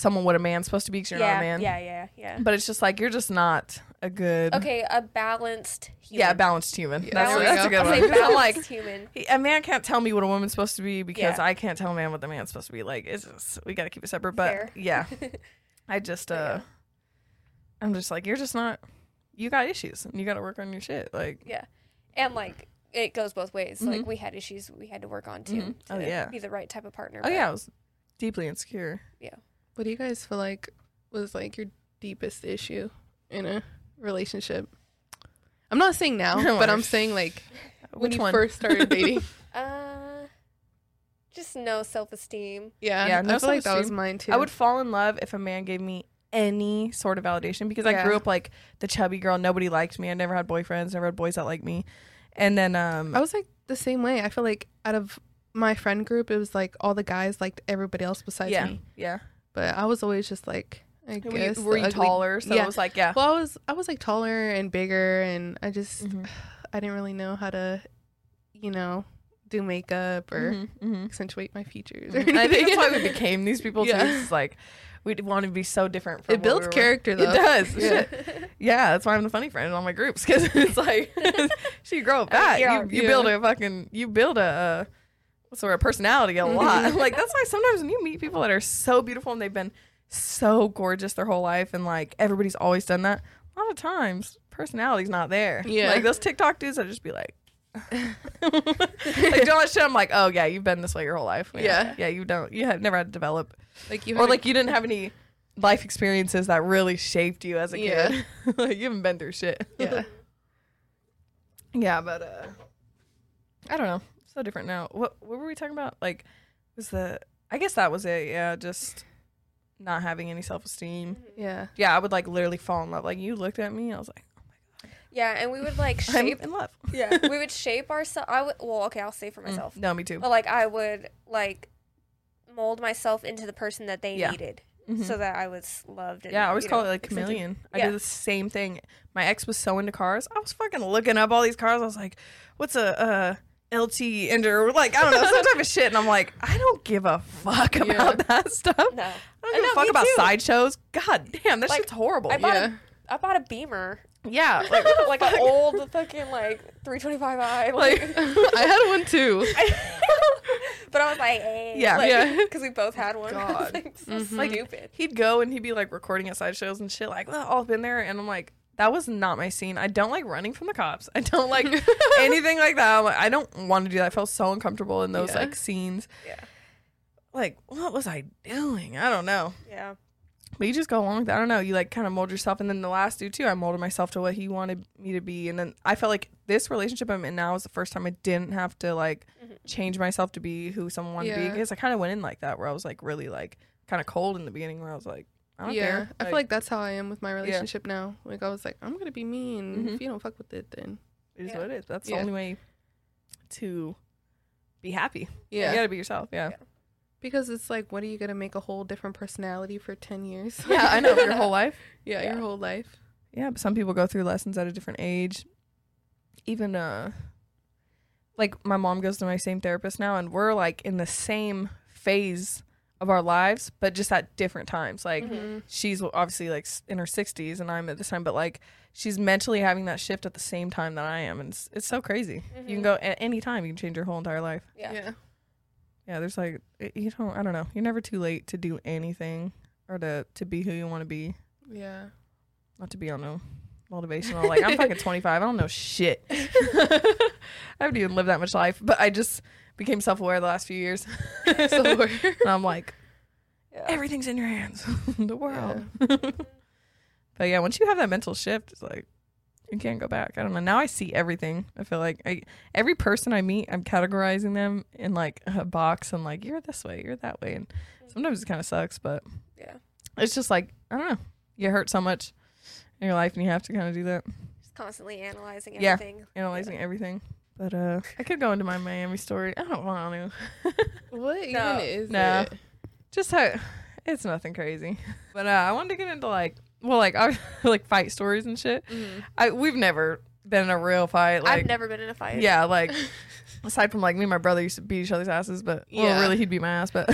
someone what a man's supposed to be because you're yeah, not a man. yeah, yeah, yeah. But it's just like you're just not a good Okay, a balanced human. yeah a balanced human. Yeah, that's that's a good one. say Because I'm like human. a man can't tell me what a woman's supposed to be because Yeah. I can't tell a man what the man's supposed to be. Like it's just we got to keep it separate. But Fair. yeah, I just uh, yeah. I'm just like you're just not. You got issues and you got to work on your shit. Like Yeah, and like it goes both ways. Like Mhm. we had issues we had to work on too. Mhm. Oh, to yeah. be the right type of partner. oh but- yeah, I was deeply insecure. What do you guys feel like was like your deepest issue in a relationship? I'm not saying now, Oh, but I'm saying like when Which you one? first started dating. Uh, just no self esteem. Yeah, Yeah, no I feel like that was mine too. I would fall in love if a man gave me any sort of validation because I Yeah. grew up like the chubby girl. Nobody liked me. I never had boyfriends. Never had boys that liked me. And then um, I was like the same way. I feel like out of my friend group, it was like all the guys liked everybody else besides yeah, me. yeah. But I was always just like, I Were you, guess. were the you ugly- taller? So yeah. it was like yeah. Well, I was I was like taller and bigger, and I just Mhm. I didn't really know how to, you know, do makeup or Mhm, mhm. accentuate my features. Or I think that's why we became these people too. It's like we want to be so different. From It builds we were. character though. It does. Yeah. Yeah, that's why I'm the funny friend in all my groups because it's like she grow up that yeah. you, you build a fucking you build a uh, the word personality a lot. Mhm. like that's why sometimes when you meet people that are so beautiful and they've been so gorgeous their whole life and like everybody's always done that. A lot of times personality's not there. Yeah. like those TikTok dudes that just be like. like doing that shit, I'm like, oh yeah, you've been this way your whole life. Yeah. yeah, you don't, you have never had to develop Like you or like you didn't have any life experiences that really shaped you as a Yeah. kid. like you haven't been through shit. yeah. yeah, but uh I don't know. So different now. What what were we talking about? Like was the I guess that was it. Yeah, just not having any self esteem. Yeah. Yeah, I would like literally fall in love. Like you looked at me, I was like, oh my god. Yeah, and we would like I'm shape. in love. yeah, we would shape ourselves. I would. Well, okay, I'll say for Mm, myself. no, me too. But like, I would like mold myself into the person that they Yeah. needed, Mhm. so that I was loved. And, Yeah, I always you call know, it like accepted. chameleon. I Yeah. did the same thing. My ex was so into cars. I was fucking looking up all these cars. I was like, what's a uh, LT Ender? Like, I don't know, some type of shit. And I'm like, I don't give a fuck Yeah. about that stuff. No, I don't give know, a fuck about too. sideshows. God damn, that Like, shit's horrible. I bought Yeah. a, I bought a Beamer, yeah, like, like an old fucking like 325i, like, like. I had one too. but I was like, hey, Yeah. like, Yeah. because we both had one. I was God. like, so Mhm. stupid. he'd go and he'd be like recording at sideshows and shit, like, oh, all up in there. And I'm like, that was not my scene. I don't like running from the cops. I don't like anything like that. I'm like, I don't want to do that. I felt so uncomfortable in those Yeah. like scenes. Yeah. Like, what was I doing? I don't know. Yeah. But you just go along with that. I don't know. You like kind of mold yourself. And then the last dude too, I molded myself to what he wanted me to be. And then I felt like this relationship I'm in now is the first time I didn't have to like Mhm. change myself to be who someone wanted to be. Because I kind of went in like that where I was like really like kind of cold in the beginning where I was like, I don't yeah. care. I feel like that's how I am with my Yeah. relationship now. Like I was like, I'm gonna be mean. Mhm. If you don't fuck with it, then it is Yeah. what it is. That's Yeah. the only way to be happy. yeah. You gotta be yourself. Yeah. Yeah. Because it's like, what are you gonna make a whole different personality for ten years? Yeah, I know. Your whole life. yeah, Yeah. your whole life. Yeah, but some people go through lessons at a different age. Even uh like my mom goes to my same therapist now and we're like in the same phase of our lives, but just at different times. Like Mhm. she's obviously like in her 60s and I'm at this time, but like she's mentally having that shift at the same time that I am and it's, it's so crazy. You can Mhm. go at any time, you can change your whole entire life. Yeah. yeah. Yeah, there's like it- you don't I don't know. You're never too late to do anything or to to be who you want to be. Yeah. Not to be on no motivational. Like I'm fucking 25. I don't know shit. I haven't even lived that much life, but I just became self-aware the last few years. And I'm like, Yeah. everything's in your hands. the world. but yeah, once you have that mental shift, it's like you can't go back. I don't know. Now I see everything. I feel like I every person I meet, I'm categorizing them in like a box and like you're this way, you're that way, and mm-hmm. sometimes it kind of sucks, but Yeah. it's just like I don't know. You hurt so much in your life, and you have to kind of do that, Just constantly analyzing everything. Yeah. everything. analyzing everything. But uh, I could go into my Miami story. I don't want to. what even No. is No. it? just how it's nothing crazy. But uh, I wanted to get into like well, like I like fight stories and shit. Mhm. I we've never been in a real fight. Like I've never been in a fight. yeah, like aside from like me and my brother used to beat each other's asses, but well, Yeah. really he'd beat my ass. But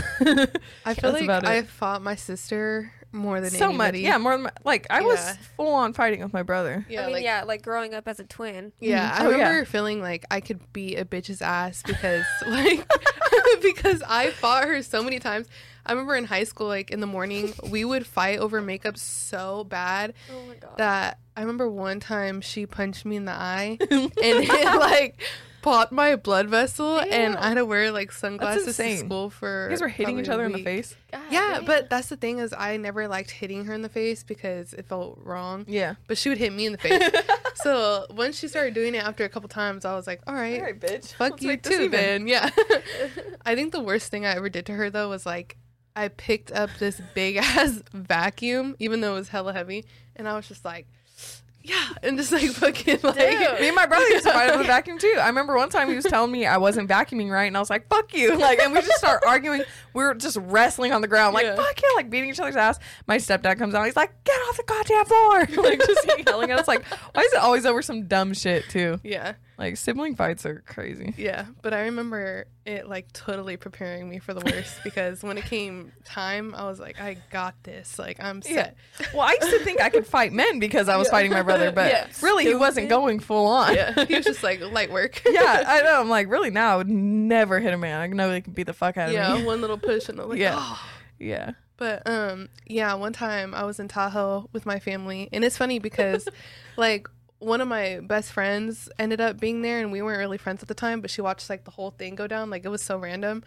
I feel like. I fought my sister more than so much, yeah, more than my, like I was Yeah. full on fighting with my brother. Yeah, I mean, like, yeah, like growing up as a twin. Yeah, Mhm. I Oh, yeah. remember feeling like I could beat a bitch's ass because like because I fought her so many times. I remember in high school, like in the morning, we would fight over makeup so bad Oh my god. that I remember one time she punched me in the eye and it like popped my blood vessel and I had to wear like sunglasses to school for You guys were hitting each other in the face. God Yeah, damn. but that's the thing is I never liked hitting her in the face because it felt wrong. Yeah. But she would hit me in the face. so once she started doing it after a couple times, I was like, all right, All right, bitch. fuck Let's you too, then. Yeah. I think the worst thing I ever did to her though was like I picked up this big ass vacuum, even though it was hella heavy, and I was just like, yeah, and just like fucking like, Dude. Me and my brother used to fight over the vacuum too. I remember one time he was telling me I wasn't vacuuming right, and I was like, "Fuck you!" Like, and we just start arguing. We were just wrestling on the ground, like Yeah. "Fuck you!" Like beating each other's ass. My stepdad comes out. He's like, "Get off the goddamn floor!" like just yelling at us. Like, why is it always over some dumb shit too? yeah, Like sibling fights are crazy. yeah. But I remember it like totally preparing me for the worst because when it came time, I was like, I got this. Like I'm Yeah. Well, I used to think I could fight men because I was Yeah. fighting my brother, but Yeah. really he wasn't going full on. Yeah, he was just like light work. yeah, I know. I'm like, really now I would never hit a man. I know they can beat the fuck out of yeah, me. Yeah, one little push and I'm like, Yeah. oh. Yeah. But um yeah, one time I was in Tahoe with my family and it's funny because like one of my best friends ended up being there and we weren't really friends at the time, but she watched like the whole thing go down. Like it was so random.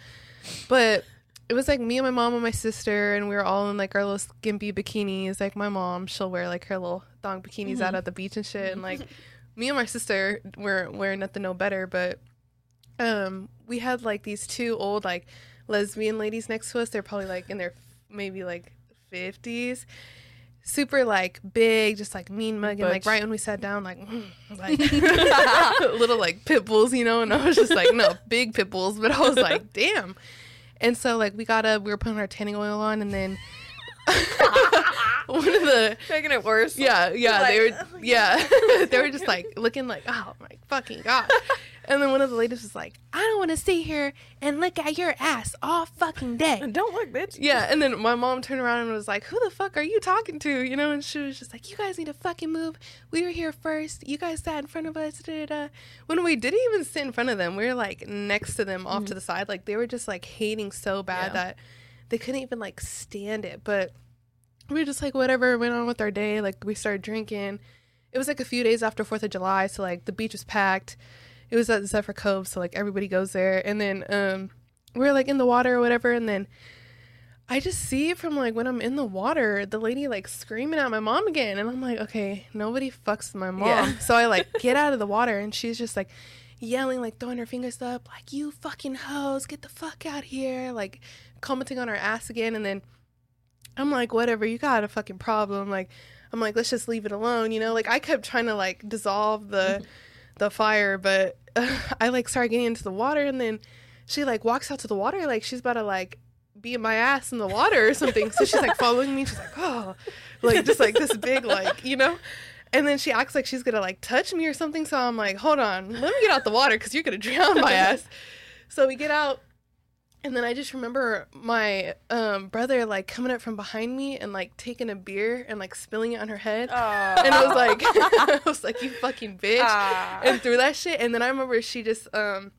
But it was like me and my mom and my sister and we were all in like our little skimpy bikinis. Like my mom, she'll wear like her little thong bikinis out at the beach and shit and like me and my sister were wearing nothing no better, but um we had like these two old like lesbian ladies next to us. They're probably like in their maybe like fifties. Super like big, just like mean mugging. Like right when we sat down, like like little like pit bulls, you know. And I was just like, no, big pit bulls. But I was like, damn. And so like we got up, we were putting our tanning oil on, and then one of the Making it worse. yeah, yeah, they Like, were, yeah, they were just like looking like, oh my fucking god. And then one of the ladies was like, I don't want to sit here and look at your ass all fucking day. Don't look, bitch. Yeah, and then my mom turned around and was like, "Who the fuck are you talking to?" You know, and she was just like, "You guys need to fucking move. We were here first. You guys sat in front of us." Da, da, da. When we didn't even sit in front of them, we were like next to them, off to the side. Like they were just like hating so bad Mm-hmm. Yeah. that they couldn't even like stand it. But we were just like whatever. Went on with our day. Like we started drinking. It was like a few days after Fourth of July, so like the beach was packed. It was at Zephyr Cove, so like everybody goes there, and then um, we're like in the water or whatever, and then I just see from like when I'm in the water, the lady like screaming at my mom again, and I'm like, okay, nobody fucks my mom. Yeah. So I like get out of the water, and she's just like yelling, like throwing her fingers up, like you fucking hoes, get the fuck out here, like commenting on her ass again, and then I'm like, whatever, you got a fucking problem, like. I'm like, let's just leave it alone, you know. Like I kept trying to like dissolve the the fire, but I like started getting into the water, and then she like walks out to the water, like she's about to like beat my ass in the water or something. So she's like following me. She's like, oh, like just like this big, like you know. And then she acts like she's gonna like touch me or something. So I'm like, hold on, let me get out the water because you're gonna drown my ass. So we get out, and then I just remember my um, brother like coming up from behind me and like taking a beer and like spilling it on her head. Oh. And it was like, I was like, you fucking bitch Ah. and threw that shit. And then I remember she just um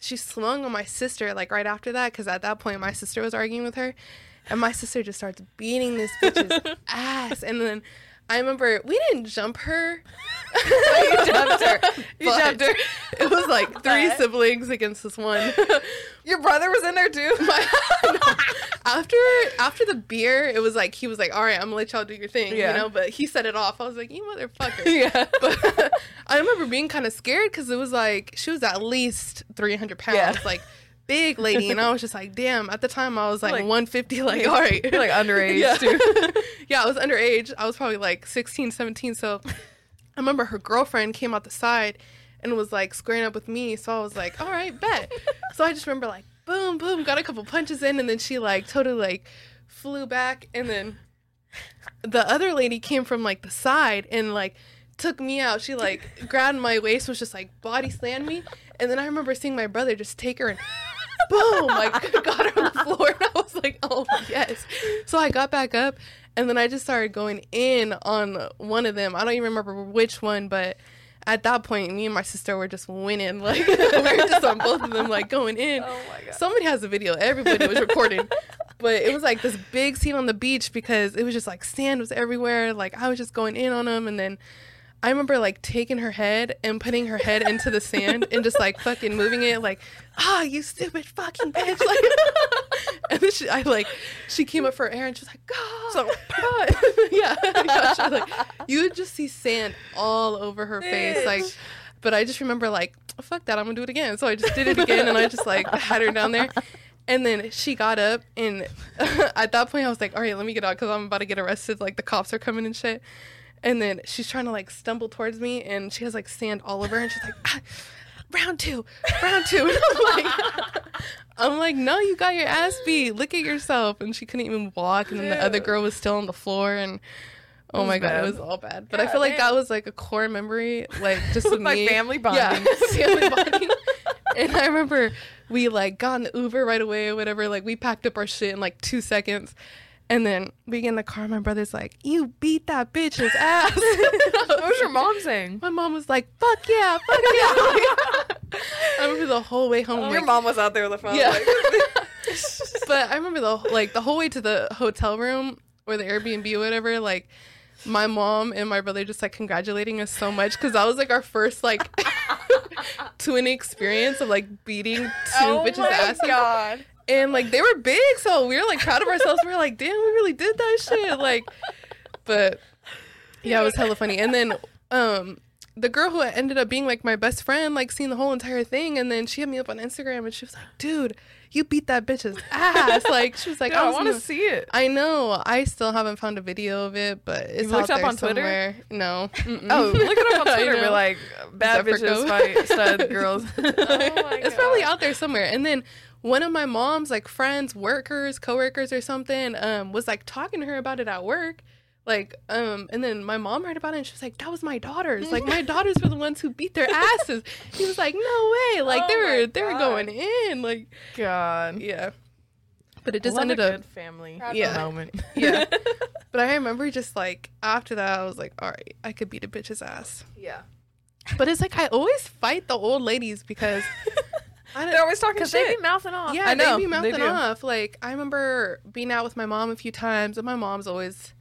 she swung on my sister like right after that because at that point my sister was arguing with her, and my sister just starts beating this bitch's ass. And then I remember we didn't jump her. you jumped her. You jumped her. It was like three siblings against this one. Your brother was in there too. After after the beer, it was like he was like, "All right, I'm gonna let y'all do your thing," Yeah. you know. But he set it off. I was like, "You motherfucker!" yeah. But I remember being kind of scared because it was like she was at least 300 pounds, Yeah. like big lady, and I was just like, damn. At the time, I was like, Like- 150, like all right, You're like underage yeah. too. yeah, I was underage. I was probably like 16, 17. So I remember her girlfriend came out the side and was like squaring up with me. So I was like, all right, bet. so I just remember like boom, boom, got a couple punches in, and then she like totally like flew back, and then the other lady came from like the side and like took me out. She like grabbed my waist, was just like body slammed me, and then I remember seeing my brother just take her and boom, like got her on the floor, and I was like, oh yes. So I got back up, and then I just started going in on one of them. I don't even remember which one, but. At that point, me and my sister were just winning. Like we were just on both of them, like going in. Oh my god. Somebody has a video. Everybody was recording. but it was like this big scene on the beach because it was just like sand was everywhere. Like I was just going in on them. And then I remember like taking her head and putting her head into the sand and just like fucking moving it like, ah, you stupid fucking bitch. Like, and then she, I like, she came up for air and she was like, God. So- God. yeah. yeah she was like, you would just see sand all over her face. Like, but I just remember like, fuck that, I'm gonna do it again. So I just did it again and I just like had her down there. And then she got up and at that point I was like, all right, let me get out because I'm about to get arrested. Like the cops are coming and shit. And then she's trying to like stumble towards me and she has like sand all over her and she's like, ah, round two, round two. And I'm like, I'm like, no, you got your ass beat. Look at yourself. And she couldn't even walk. And then the other girl was still on the floor and oh my god, it was all bad. But I feel like damn. that was like a core memory, like just with Like me. family Yeah, bonding. family bonding. and I remember we like got an Uber right away or whatever. Like we packed up our shit in like two seconds. And then we get in the car. My brother's like, "You beat that bitch's ass." what was your mom saying? My mom was like, "Fuck yeah, fuck yeah!" I remember the whole way home. Your like- mom was out there with the phone. Yeah. like- but I remember the like the whole way to the hotel room or the Airbnb or whatever. Like my mom and my brother just like congratulating us so much because that was like our first like twin experience of like beating two oh bitches' my asses. god. And like they were big, so we were like proud of ourselves. We were like, damn, we really did that shit. Like, but yeah, it was hella funny. And then um the girl who ended up being like my best friend, like seen the whole entire thing, and then she hit me up on Instagram and she was like, dude, you beat that bitch's ass. like she was like, Dude, I was want to see it. I know. I still haven't found a video of it, but it's You looked out up there on Twitter? somewhere. No. Mm-mm. Oh, look it up on Twitter. We're like bad bitches fight stud girls. Oh my it's probably out there somewhere. And then one of my mom's like friends, workers, coworkers or something, um, was like talking to her about it at work. Like, um, and then my mom heard about it and she was like, That was my daughters. Like my daughters were the ones who beat their asses. He was like, No way. Like they Oh were they were going in. Like God, yeah. But it just Love ended a up good family Proud Yeah. moment. Yeah. But I remember just like after that I was like, All right, I could beat a bitch's ass. yeah. But it's like I always fight the old ladies because I don't They're always talking Because they shit. be mouthing off. Yeah, I know, they be mouthing do. off. Like I remember being out with my mom a few times, and my mom's always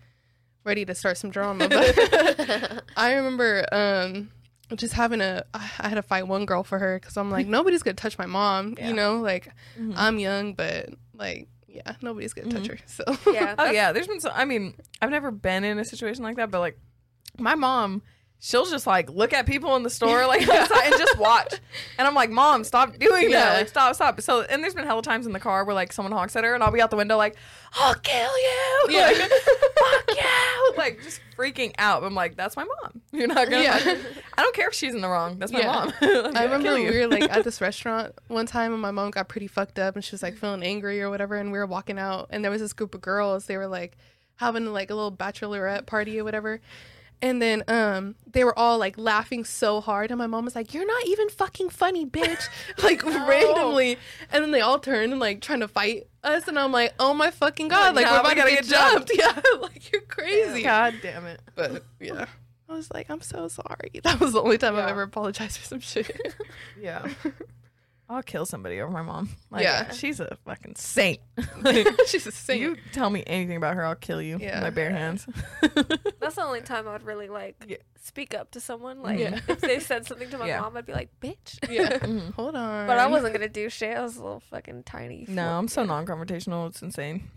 ready to start some drama. But I remember um, just having a. I had to fight one girl for her because I'm like nobody's gonna touch my mom. Yeah. You know, like Mhm. I'm young, but like yeah, nobody's gonna touch her. So Yeah. Oh yeah, there's been so. I mean, I've never been in a situation like that, but like, my mom, she'll just like look at people in the store like and just watch, and I'm like, Mom, stop doing Yeah. that, like stop, stop. So, and there's been hella times in the car where like someone honks at her, and I'll be out the window like, I'll kill you, Yeah. like, fuck you, like just freaking out. I'm like, that's my mom. You're not gonna. Yeah. I don't care if she's in the wrong. That's my Yeah. mom. I remember we were like at this restaurant one time and my mom got pretty fucked up and she was like feeling angry or whatever and we were walking out and there was this group of girls they were like having like a little bachelorette party or whatever and then um they were all like laughing so hard. And my mom was like you're not even fucking funny bitch. Like randomly. And then they all turned and like trying to fight us. And I'm like oh my fucking god. Like Nah, we're we about to get, get jumped. jumped. Yeah. Like you're crazy. God damn it. but yeah. I was like I'm so sorry. That was the only time I've ever apologized for some shit. Yeah. I'll kill somebody over my mom. Like, Yeah. She's a fucking saint. She's a saint. You tell me anything about her, I'll kill you Yeah. with my bare hands. That's the only time I would really like Yeah. speak up to someone. Like Yeah. if they said something to my Yeah. mom, I'd be like, "Bitch." yeah. Mhm. Hold on. But I wasn't gonna do shit. I was a little fucking tiny. No. I'm so non-confrontational. It's insane.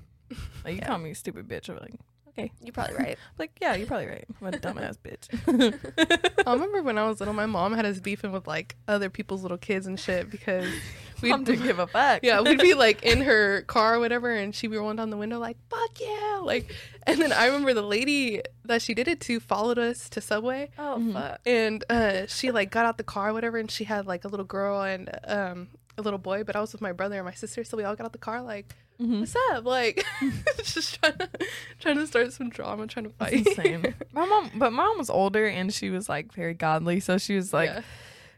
Like you Yeah. call me a stupid bitch, I'm like, okay. You're probably right. Like, yeah, you're probably right. I'm a dumbass bitch. I remember when I was little, my mom had us beefing with like other people's little kids and shit because we didn't give a fuck. Yeah, we'd be like in her car or whatever, and she'd be rolling down the window like "fuck yeah!" Like, and then I remember the lady that she did it to followed us to Subway, Oh Mhm. fuck. and uh, she like got out the car or whatever, and she had like a little girl and um a little boy, but I was with my brother and my sister, so we all got out the car like, Mhm. "What's up?" Like, just trying to trying to start some drama, trying to fight. My mom, but my mom was older and she was like very godly, so she was like Yeah.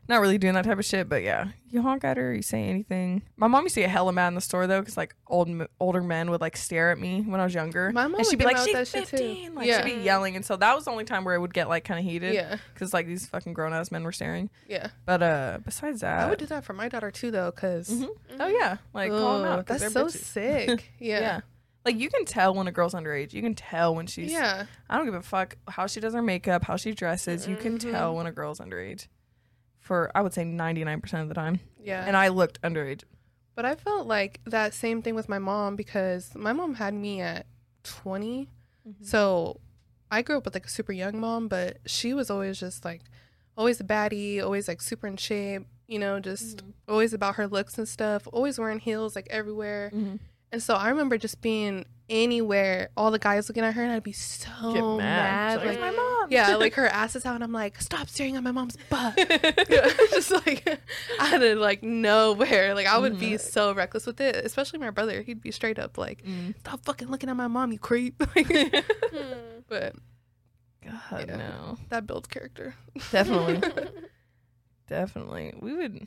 Not really doing that type of shit. But yeah, you honk at her, you say anything. My mom used to get hella mad in the store though, because like old older men would like stare at me when I was younger, My mom and she'd would be like, "She's that shit, too." 15," like Yeah. she'd be yelling, and so that was the only time where it would get like kind of heated, yeah, because like these fucking grown ass men were staring. yeah. But uh, besides that, I would do that for my daughter too, though, because Mhm. oh yeah, like call them out. that's so bitches. sick. Yeah. Yeah, Like you can tell when a girl's underage. You can tell when she's. yeah. I don't give a fuck how she does her makeup, how she dresses. You can Mhm. tell when a girl's underage. For I would say ninety nine percent of the time, yeah. and I looked underage. But I felt like that same thing with my mom because my mom had me at 20. Mm-hmm. So I grew up with like a super young mom, but she was always just like always a baddie, always like super in shape, you know, just Mm-hmm. always about her looks and stuff, always wearing heels like everywhere. Mm-hmm. And so I remember just being anywhere, all the guys looking at her, and I'd be so Get mad. mad. She's Like, my mom. yeah, like her ass is out, and I'm like, stop staring at my mom's butt. Yeah, just like out of like nowhere. Like I would be Mhm. so reckless with it, especially my brother. He'd be straight up like, Mm. "Stop fucking looking at my mom, you creep." Like, Hmm. but God Yeah. no. that builds character. Definitely. Definitely. We would.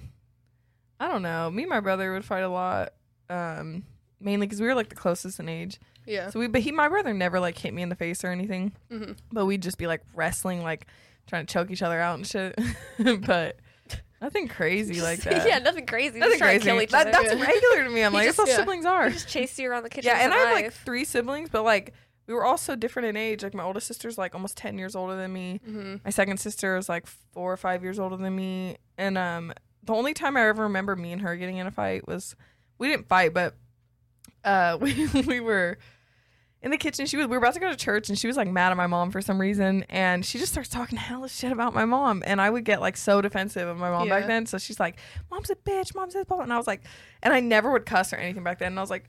I don't know. Me and my brother would fight a lot. Um, mainly because we were like the closest in age. Yeah. So we, but he, my brother, never like hit me in the face or anything. hmm But we'd just be like wrestling, like trying to choke each other out and shit. but nothing crazy like that. yeah, nothing crazy. nothing crazy. kill each That- other. that's Yeah. regular to me. I'm He like, just- that's how yeah. siblings are. He just chase you around the kitchen. Yeah, and I have like three siblings, but like we were all so different in age. Like my oldest sister's like almost ten years older than me. hmm My second sister is like four or five years older than me. And um the only time I ever remember me and her getting in a fight was we didn't fight, but uh we we were in the kitchen. She was we were about to go to church, and she was like mad at my mom for some reason, and she just starts talking hella shit about my mom, and I would get like so defensive of my mom back then. So she's like, "Mom's a bitch, mom's a blah," and I was like, and I never would cuss or anything back then, and I was like.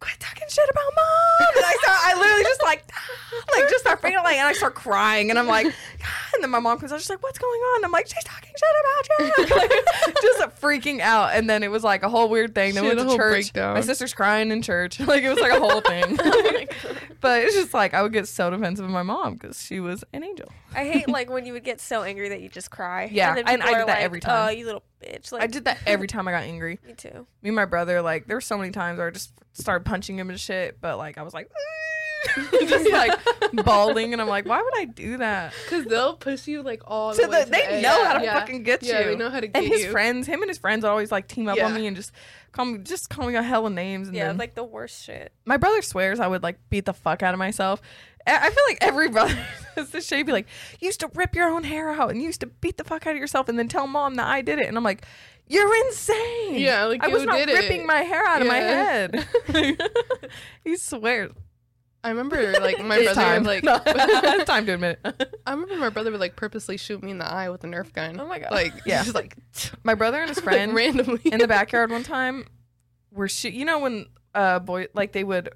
Quit talking shit about mom, and I start. I literally just like, like just start freaking out, like, and I start crying, and I'm like, God. and then my mom comes out, she's like, "What's going on?" I'm like, "She's talking shit about you," like, just freaking out. And then it was like a whole weird thing. Then She we had went to church. breakdown. My sister's crying in church. Like it was like a whole thing. Oh but it's just like I would get so defensive of my mom because she was an angel. I hate like when you would get so angry that you just cry. Yeah, and, and I people did that like, every time. Oh, you little bitch! Like I did that every time I got angry. Me too. Me and my brother, like there were so many times where I just started punching him and shit. But like I was like, just like bawling, and I'm like, why would I do that? Because they'll push you like all So the way that to they the edge. know how to Yeah. fucking get Yeah, you. they know how to get and his you. friends, him and his friends would always like team up on me and just call me, just call me a hell of names. And Yeah, then like the worst shit. my brother swears I would like beat the fuck out of myself. I feel like every brother does this shit. Be like, you used to rip your own hair out and you used to beat the fuck out of yourself and then tell mom that I did it. And I'm like, you're insane. Yeah, like, I was not did it. ripping my hair out of my head. he swears. I remember like my brother time. would, like No, it's time to admit it. I remember my brother would like purposely shoot me in the eye with a Nerf gun. Oh my god. Like Yeah. just like, My brother and his like friend randomly in the backyard one time were shoot. You know when uh boy like they would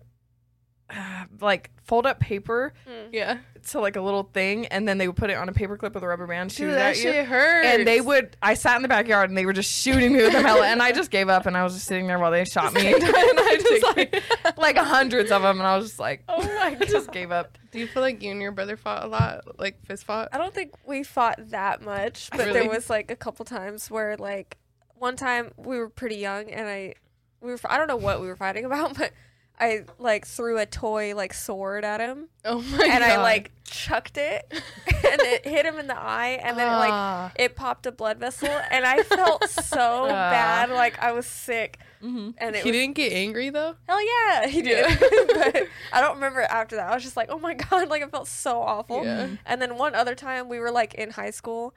uh, like fold up paper Mm. Yeah, to like a little thing and then they would put it on a paper clip with a rubber band shoot dude, it that at you. shit hurts. And they would I sat in the backyard and they were just shooting me with them hella and I just gave up and I was just sitting there while they shot me and I just like like hundreds of them and I was just like Oh my I just gave up. Do you feel like you and your brother fought a lot, like fist fought? I don't think we fought that much, but Really? there was like a couple times where like one time we were pretty young and I we were I don't know what we were fighting about, but I like threw a toy like sword at him Oh my and god! I like chucked it and it hit him in the eye and then it like Ah. it popped a blood vessel and I felt so Ah. bad like I was sick Mm-hmm. and it he was didn't get angry though. hell yeah he did Yeah. but I don't remember after that I was just like oh my god like it felt so awful Yeah. and then one other time we were like in high school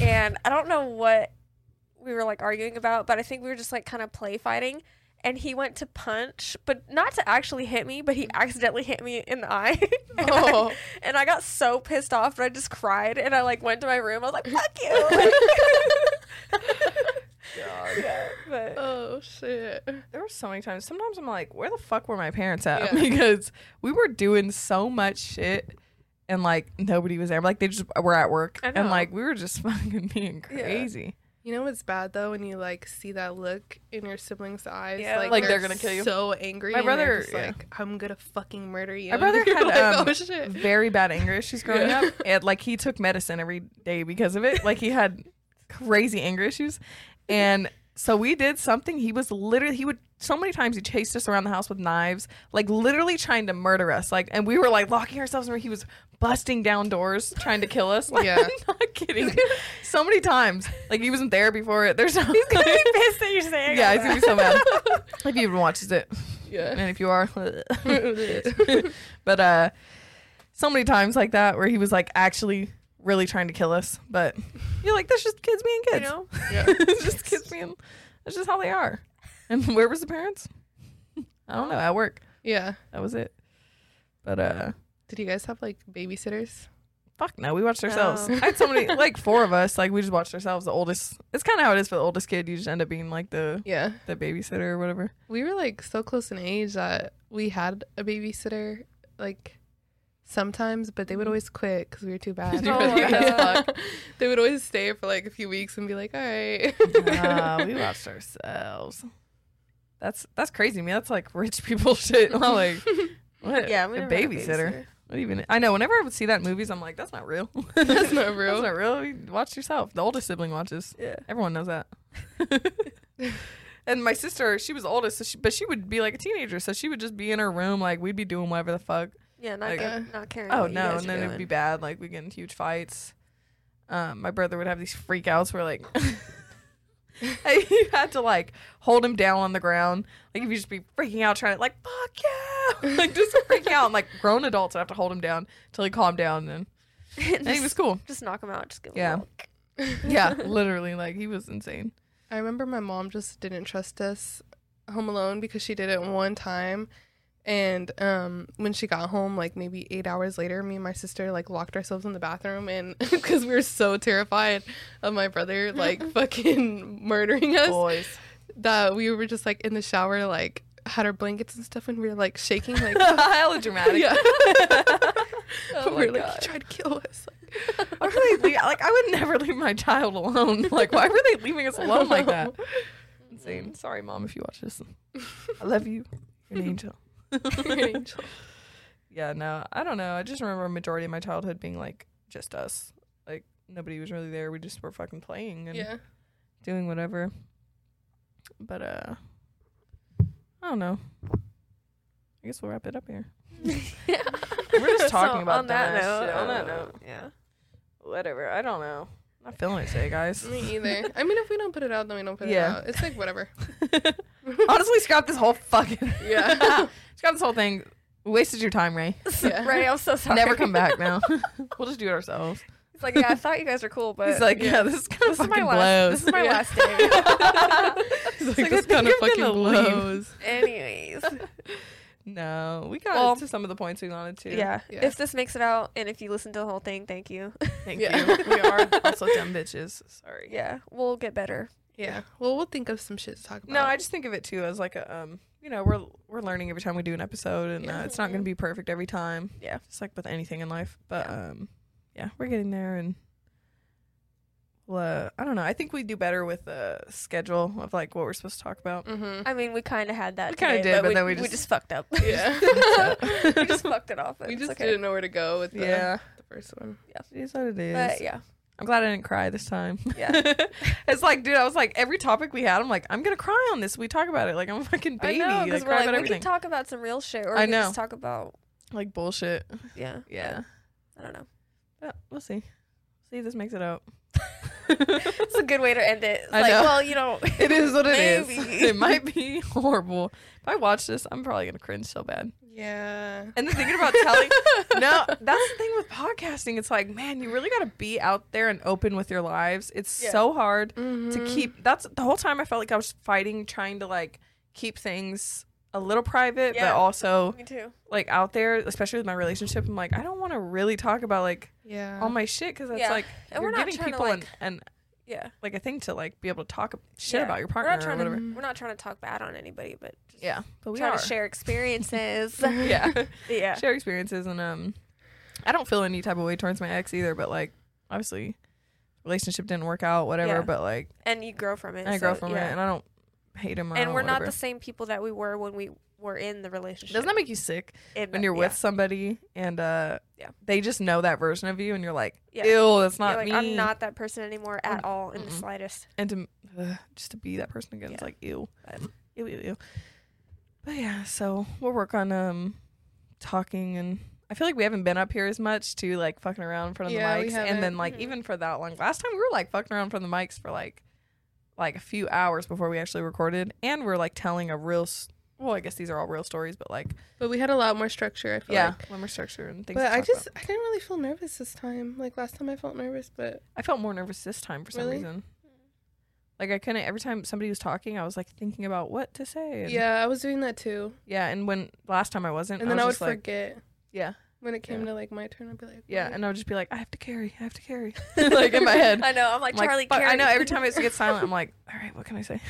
and I don't know what we were like arguing about, but I think we were just like kind of play fighting. And he went to punch, but not to actually hit me, but he accidentally hit me in the eye. and, Oh. I, and I got so pissed off, but I just cried and I like went to my room. I was like, fuck you. yeah, but Oh shit! There were so many times. Sometimes I'm like, where the fuck were my parents at? Yeah. Because we were doing so much shit and like nobody was there. Like they just were at work and like we were just fucking being Yeah. You know what's bad though when you like see that look in your siblings' eyes, Yeah, like, Like, they're gonna kill you? So angry. My brother- yeah. like, I'm gonna fucking murder you. My brother had, like, um, oh. Very bad anger issues growing Yeah. up. And like he took medicine every day because of it. Like he had crazy anger issues. And so we did something. He was literally he would so many times he chased us around the house with knives, like literally trying to murder us. Like and we were like locking ourselves in where he was busting down doors trying to kill us. Like, Yeah. I'm not kidding. so many times. Like he wasn't there before it. There's no he's gonna be pissed that you're saying Yeah, he's gonna be so mad. if he even watches it. Yeah. And if you are but uh so many times like that where he was like actually really trying to kill us. But you're like, that's just kids being kids. You know? Yeah. it's just kids being that's just how they are. And where was the parents? I don't know, at work. yeah. That was it. But uh Did you guys have like babysitters? fuck no, we watched ourselves. No. I had so many like four of us, like we just watched ourselves. The oldest it's kinda how it is for the oldest kid. You just end up being like the Yeah. the babysitter or whatever. We were like so close in age that we had a babysitter like sometimes, but they would always quit because we were too bad. Oh my Yeah. God. they would always stay for like a few weeks and be like, all right. Ah, we watched ourselves. That's that's crazy man. That's like rich people shit. I'm like, what? Yeah, we a babysitter. What even? I know. Whenever I would see that in movies, I'm like, that's not real. That's not real. That's not real. You watch yourself. The oldest sibling watches. Yeah. Everyone knows that. and my sister, she was the oldest, so she, but she would be like a teenager, so she would just be in her room, like we'd be doing whatever the fuck. Yeah, not Like, good, not caring. Oh what you no, guys and are then it'd be bad. Like we get in huge fights. Um, my brother would have these freakouts where like you had to like hold him down on the ground. Like if you just be freaking out, trying to like fuck yeah, like just freaking out. And, like grown adults would have to hold him down until he calmed down. And, and he was cool. just knock him out. Just give him Yeah. a Yeah, literally, like he was insane. I remember my mom just didn't trust us home alone because she did it one time And um, when she got home, like maybe eight hours later, me and my sister like locked ourselves in the bathroom, and because we were so terrified of my brother like fucking murdering us, Boys. that we were just like in the shower, like had our blankets and stuff, and we were like shaking, like Hella dramatic. yeah, Oh we were like God. he tried to kill us. Why were they lea- like I would never leave my child alone. Like why were they leaving us alone like that? Insane. Sorry, mom, if you watch this. I love you. You're an angel. Angel. Yeah, no, I don't know. I just remember a majority of my childhood being like just us. Like nobody was really there. We just were fucking playing and Yeah. doing whatever. But uh I don't know. I guess we'll wrap it up here. We're just talking about on that dumbass note. On that note. yeah. Whatever. I don't know. I'm not feeling it today, guys. Me either. I mean, if we don't put it out, then we don't put Yeah. it out. It's like whatever. Honestly, scrap this whole fucking Yeah. Scrap this whole thing. We wasted your time, Ray. Yeah. Right, I'm so sorry. Never come back now. we'll just do it ourselves. He's like, yeah, I thought you guys were cool, but He's like, yeah, this is kind of this is my fucking last. blows. This is my Yeah. last day. It's like, like, this I kind of fucking leave. blows. Anyways, No, we got Well- to some of the points we wanted to. yeah. Yeah. If this makes it out, and if you listen to the whole thing, thank you. Thank Yeah. you. We are also dumb bitches. Sorry. yeah, we'll get better. Yeah. Well, we'll think of some shit to talk about. No, I just think of it too as like a um, you know, we're we're learning every time we do an episode, and Yeah. uh, it's not going to be perfect every time. Yeah. just like with anything in life. But um, yeah, we're getting there, and well, uh, I don't know. I think we do better with the schedule of like what we're supposed to talk about. Mm-hmm. I mean, we kind of had that. We kinda did, but we, then we we just- just fucked up. Yeah. we just fucked it off. we just okay. didn't know where to go with the, Yeah, the first one. Yeah, it is what it is. But yeah, I'm glad I didn't cry this time. Yeah. it's like, dude, I was like, every topic we had, I'm like, I'm gonna cry on this. We talk about it like I'm a fucking baby. I know like, because cry we're like we everything. can talk about some real shit, or I we can just talk about like bullshit. yeah, Yeah. I don't know. But we'll see. See if this makes it out. It's a good way to end it. It's I like, know. well, you know, It is what it is. Maybe. It might be horrible. If I watch this, I'm probably gonna cringe so bad. Yeah. And then thinking about telling, no, that's the thing with podcasting. It's like, man, you really got to be out there and open with your lives. It's Yeah. so hard Mm-hmm. to keep. That's the whole time I felt like I was fighting, trying to like keep things a little private, Yeah. but also me too. like out there, especially with my relationship. I'm like, I don't want to really talk about like Yeah. all my shit because it's Yeah. like And you're we're not giving trying to, people like- an, an Yeah, like a thing to like be able to talk shit Yeah. about your we're partner not or whatever. to we're not trying to talk bad on anybody, but just Yeah, but we trying are to share experiences. yeah, yeah, share experiences and um, I don't feel any type of way towards my ex either. But like, obviously, relationship didn't work out, whatever. Yeah. But like, and you grow from it. I grow from yeah. it, and I don't hate him. Or and we're not the same people that we were when we were in the relationship. Doesn't that make you sick It- when you're yeah. with somebody and uh, Yeah. they just know that version of you, and you're like, Yeah. ew, that's You're not like, me. I'm not that person anymore at all in the mm-mm. slightest. and to uh, just to be that person again, it's like ew, But- ew, ew, ew. But yeah, so we'll work on um talking, and I feel like we haven't been up here as much to like fucking around in front of Yeah, the mics, and then like Mhm. even for that long. Last time we were like fucking around in front of the mics for like like a few hours before we actually recorded, and we're like telling a real. S- well, I guess these are all real stories, but like But we had a lot more structure. I feel yeah, like. more structure and things. But to I just about. I didn't really feel nervous this time. Like last time I felt nervous, but I felt more nervous this time for some Really? reason. Like I couldn't. Every time somebody was talking, I was like thinking about what to say. And, yeah, I was doing that too. yeah. And when last time I wasn't, And I then I, would was just like, forget yeah, when it came Yeah. to like my turn. I'd be like, yeah, and I would just be like, I have to carry, I have to carry, like in my head. I know. I'm like I'm like, Charleigh. fuck, I know every time I get silent, I'm like, all right, what can I say?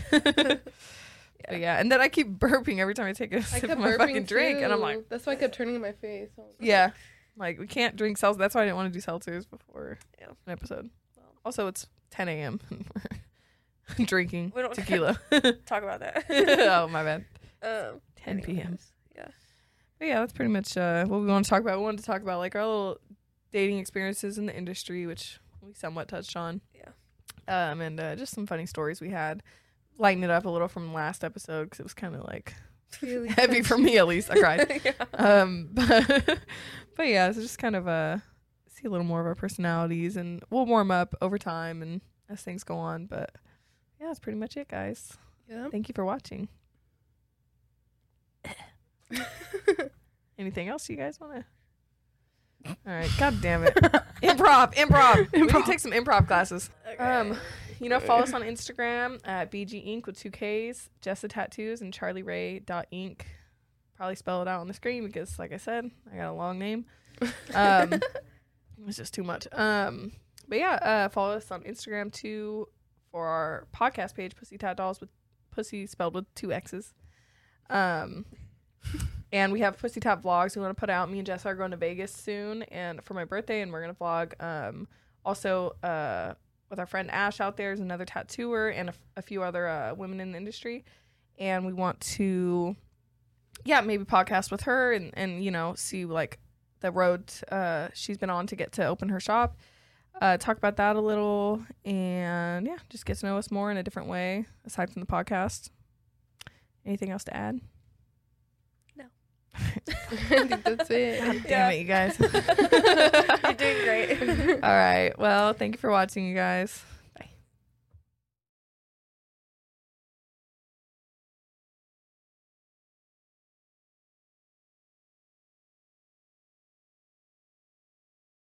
Yeah. yeah, and then I keep burping every time I take a sip of my fucking drink, and I'm like, that's why I kept turning in my face. I was like, yeah, like we can't drink seltzer. That's why I didn't want to do seltzers before Yeah. an episode. Well. Also, it's 10 a.m. Drinking We don't- tequila. talk about that. oh my bad. Um, 10 p.m. Yeah. But yeah, that's pretty much uh, what we want to talk about. We wanted to talk about like our little dating experiences in the industry, which we somewhat touched on. Yeah. Um, and uh, just some funny stories we had. Lighten it up a little from last episode because it was kind of like Really heavy for me at least. I cried. yeah. um, but, but yeah, so just kind of uh, see a little more of our personalities, and we'll warm up over time and as things go on. But yeah, that's pretty much it, guys. Yeah. Thank you for watching. Anything else you guys want to? All right, god damn it. improv, improv. improv. We need to take some improv classes. Okay. Um, you know, follow us on Instagram at BG Ink with two Ks, Jessa Tattoos and Charleigh Rae dot Ink. probably spell it out on the screen because, like I said, I got a long name. Um, it was just too much. Um, but yeah, uh, follow us on Instagram too for our podcast page, Pussy Tat Dolls with pussy spelled with two X's. Um, and we have Pussy Tat vlogs we want to put out. Me and Jess are going to Vegas soon, and for my birthday, and we're gonna vlog. Um, also, uh, with our friend Ash out there is another tattooer and a few other uh, women in the industry, and we want to, yeah, maybe podcast with her and and you know see like the road uh, she's been on to get to open her shop. Uh, talk about that a little and yeah, just get to know us more in a different way aside from the podcast. Anything else to add? I think that's it. God damn it, you guys. You're doing great. All right. Well, thank you for watching, you guys.